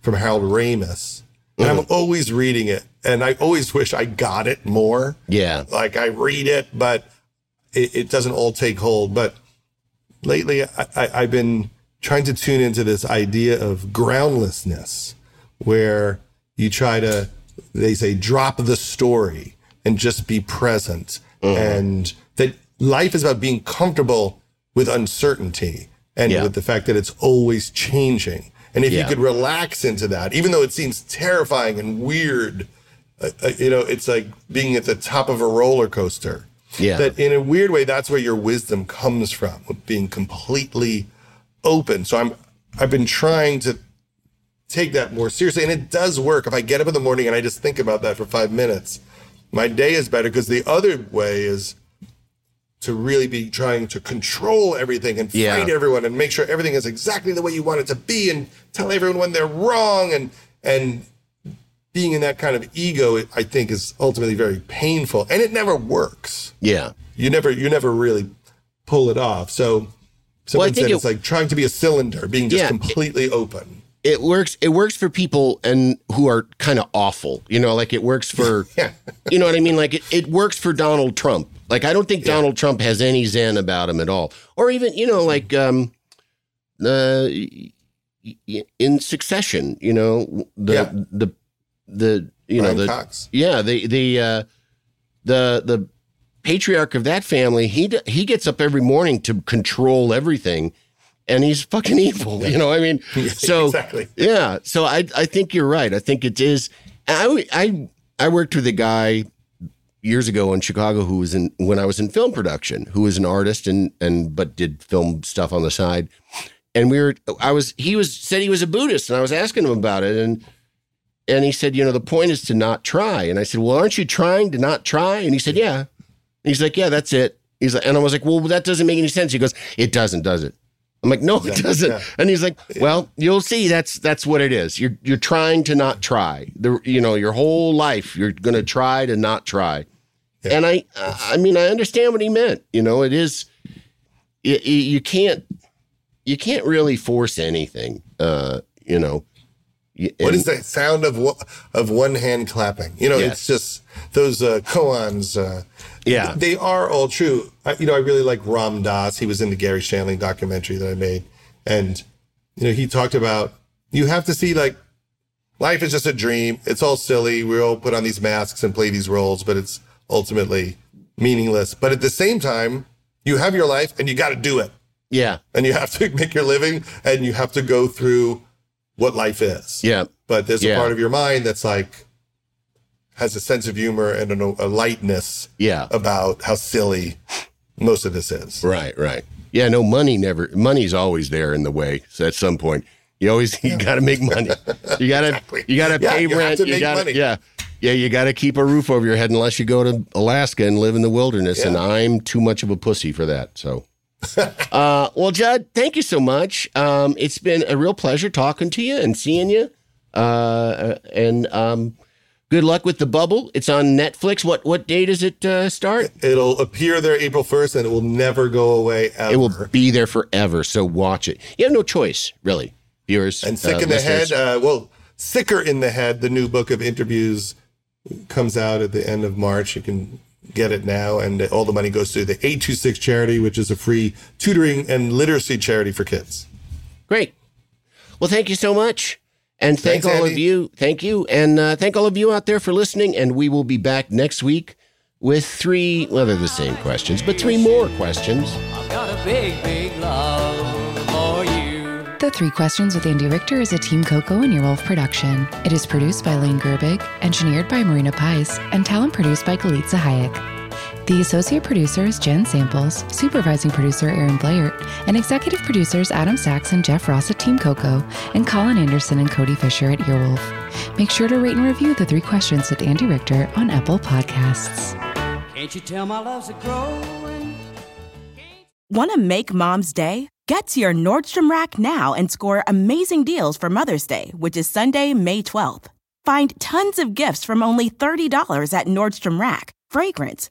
from Harold Ramis. And I'm mm-hmm. always reading it. And I always wish I got it more. yeah, Like I read it, but it, it doesn't all take hold. But lately, I, I, I've been trying to tune into this idea of groundlessness, where you try to, they say, drop the story and just be present. And that life is about being comfortable with uncertainty and Yeah. with the fact that it's always changing. And if Yeah. you could relax into that, even though it seems terrifying and weird, uh, uh, you know, it's like being at the top of a roller coaster. Yeah. That in a weird way, that's where your wisdom comes from, with being completely open. So I'm, I've been trying to take that more seriously, and it does work. If I get up in the morning and I just think about that for five minutes, my day is better. Because the other way is to really be trying to control everything and Yeah. fight everyone and make sure everything is exactly the way you want it to be and tell everyone when they're wrong and and being in that kind of ego i think is ultimately very painful and it never works yeah. you never you never really pull it off so Well, someone think said it- it's like trying to be a cylinder being just Yeah, it- completely open it works it works for people and who are kind of awful you know like it works for Yeah. you know what i mean like it, it works for donald trump like i don't think donald trump has any zen about him at all or even you know like um uh, in succession you know the Yeah. the the you know the Cox. yeah the the uh the the patriarch of that family he d- he gets up every morning to control everything and he's fucking evil you know i mean so exactly yeah. So I I think you're right. I think it is. I I I worked with a guy years ago in Chicago who was in when I was in film production, who was an artist and and but did film stuff on the side. And we were I was he was said he was a Buddhist and I was asking him about it and and he said, you know, the point is to not try. And I said, well, aren't you trying to not try? And he said, yeah. And he's like, yeah, that's it. He's like, and I was like, well, that doesn't make any sense. He goes, it doesn't, does it? I'm like, no, it doesn't. yeah. And he's like, well, you'll see. That's that's what it is. You're you're trying to not try. The you know your whole life you're going to try to not try. And I I mean I understand what he meant. You know, it is you, you can't you can't really force anything. Uh, you know. Y- What and- is that sound of one- of one hand clapping? You know, Yes. it's just those uh, koans. Uh, Yeah. they are all true. I, you know, I really like Ram Dass. He was in the Garry Shandling documentary that I made, and you know, he talked about you have to see like life is just a dream. It's all silly. We all put on these masks and play these roles, but it's ultimately meaningless. But at the same time, you have your life and you got to do it. Yeah. And you have to make your living and you have to go through what life is. Yeah. But there's Yeah. a part of your mind that's like, has a sense of humor and a, a lightness Yeah. about how silly most of this is. Right, right. Yeah, no money never money's always there in the way. So at some point, you always you got to make money. You got to Exactly. you got to pay have rent. to you got money. yeah. Yeah, you got to keep a roof over your head unless you go to Alaska and live in the wilderness and I'm too much of a pussy for that. So uh, well, Judd, thank you so much. Um, it's been a real pleasure talking to you and seeing you. Uh, and um, good luck with the bubble. It's on Netflix. What what day does it uh, start? It'll appear there April 1st and it will never go away ever. It will be there forever. So watch it. You have no choice, really, viewers. And Sick uh, in the listeners. Head, uh, well, Sicker in the Head, the new book of interviews comes out at the end of March. You can get it now, and all the money goes to the 826 charity, which is a free tutoring and literacy charity for kids. Great. Well, thank you so much. And thank Thanks, all of you. Thank you. And uh, thank all of you out there for listening. And we will be back next week with three, well, they're the same questions, but three more questions. I've got a big, big love for you. The Three Questions with Andy Richter is a Team Coco and Earwolf production. It is produced by Lane Gerbig, engineered by Marina Paiz, and talent produced by Galitza Hayek. The associate producer is Jen Samples, supervising producer Aaron Blair, and executive producers Adam Sachs and Jeff Ross at Team Coco, and Colin Anderson and Cody Fisher at Earwolf. Make sure to rate and review The Three Questions with Andy Richter on Apple Podcasts. Can't you tell my love's a growing? Want to make mom's day? Get to your Nordstrom Rack now and score amazing deals for Mother's Day, which is Sunday, May 12th. Find tons of gifts from only $30 at Nordstrom Rack fragrance,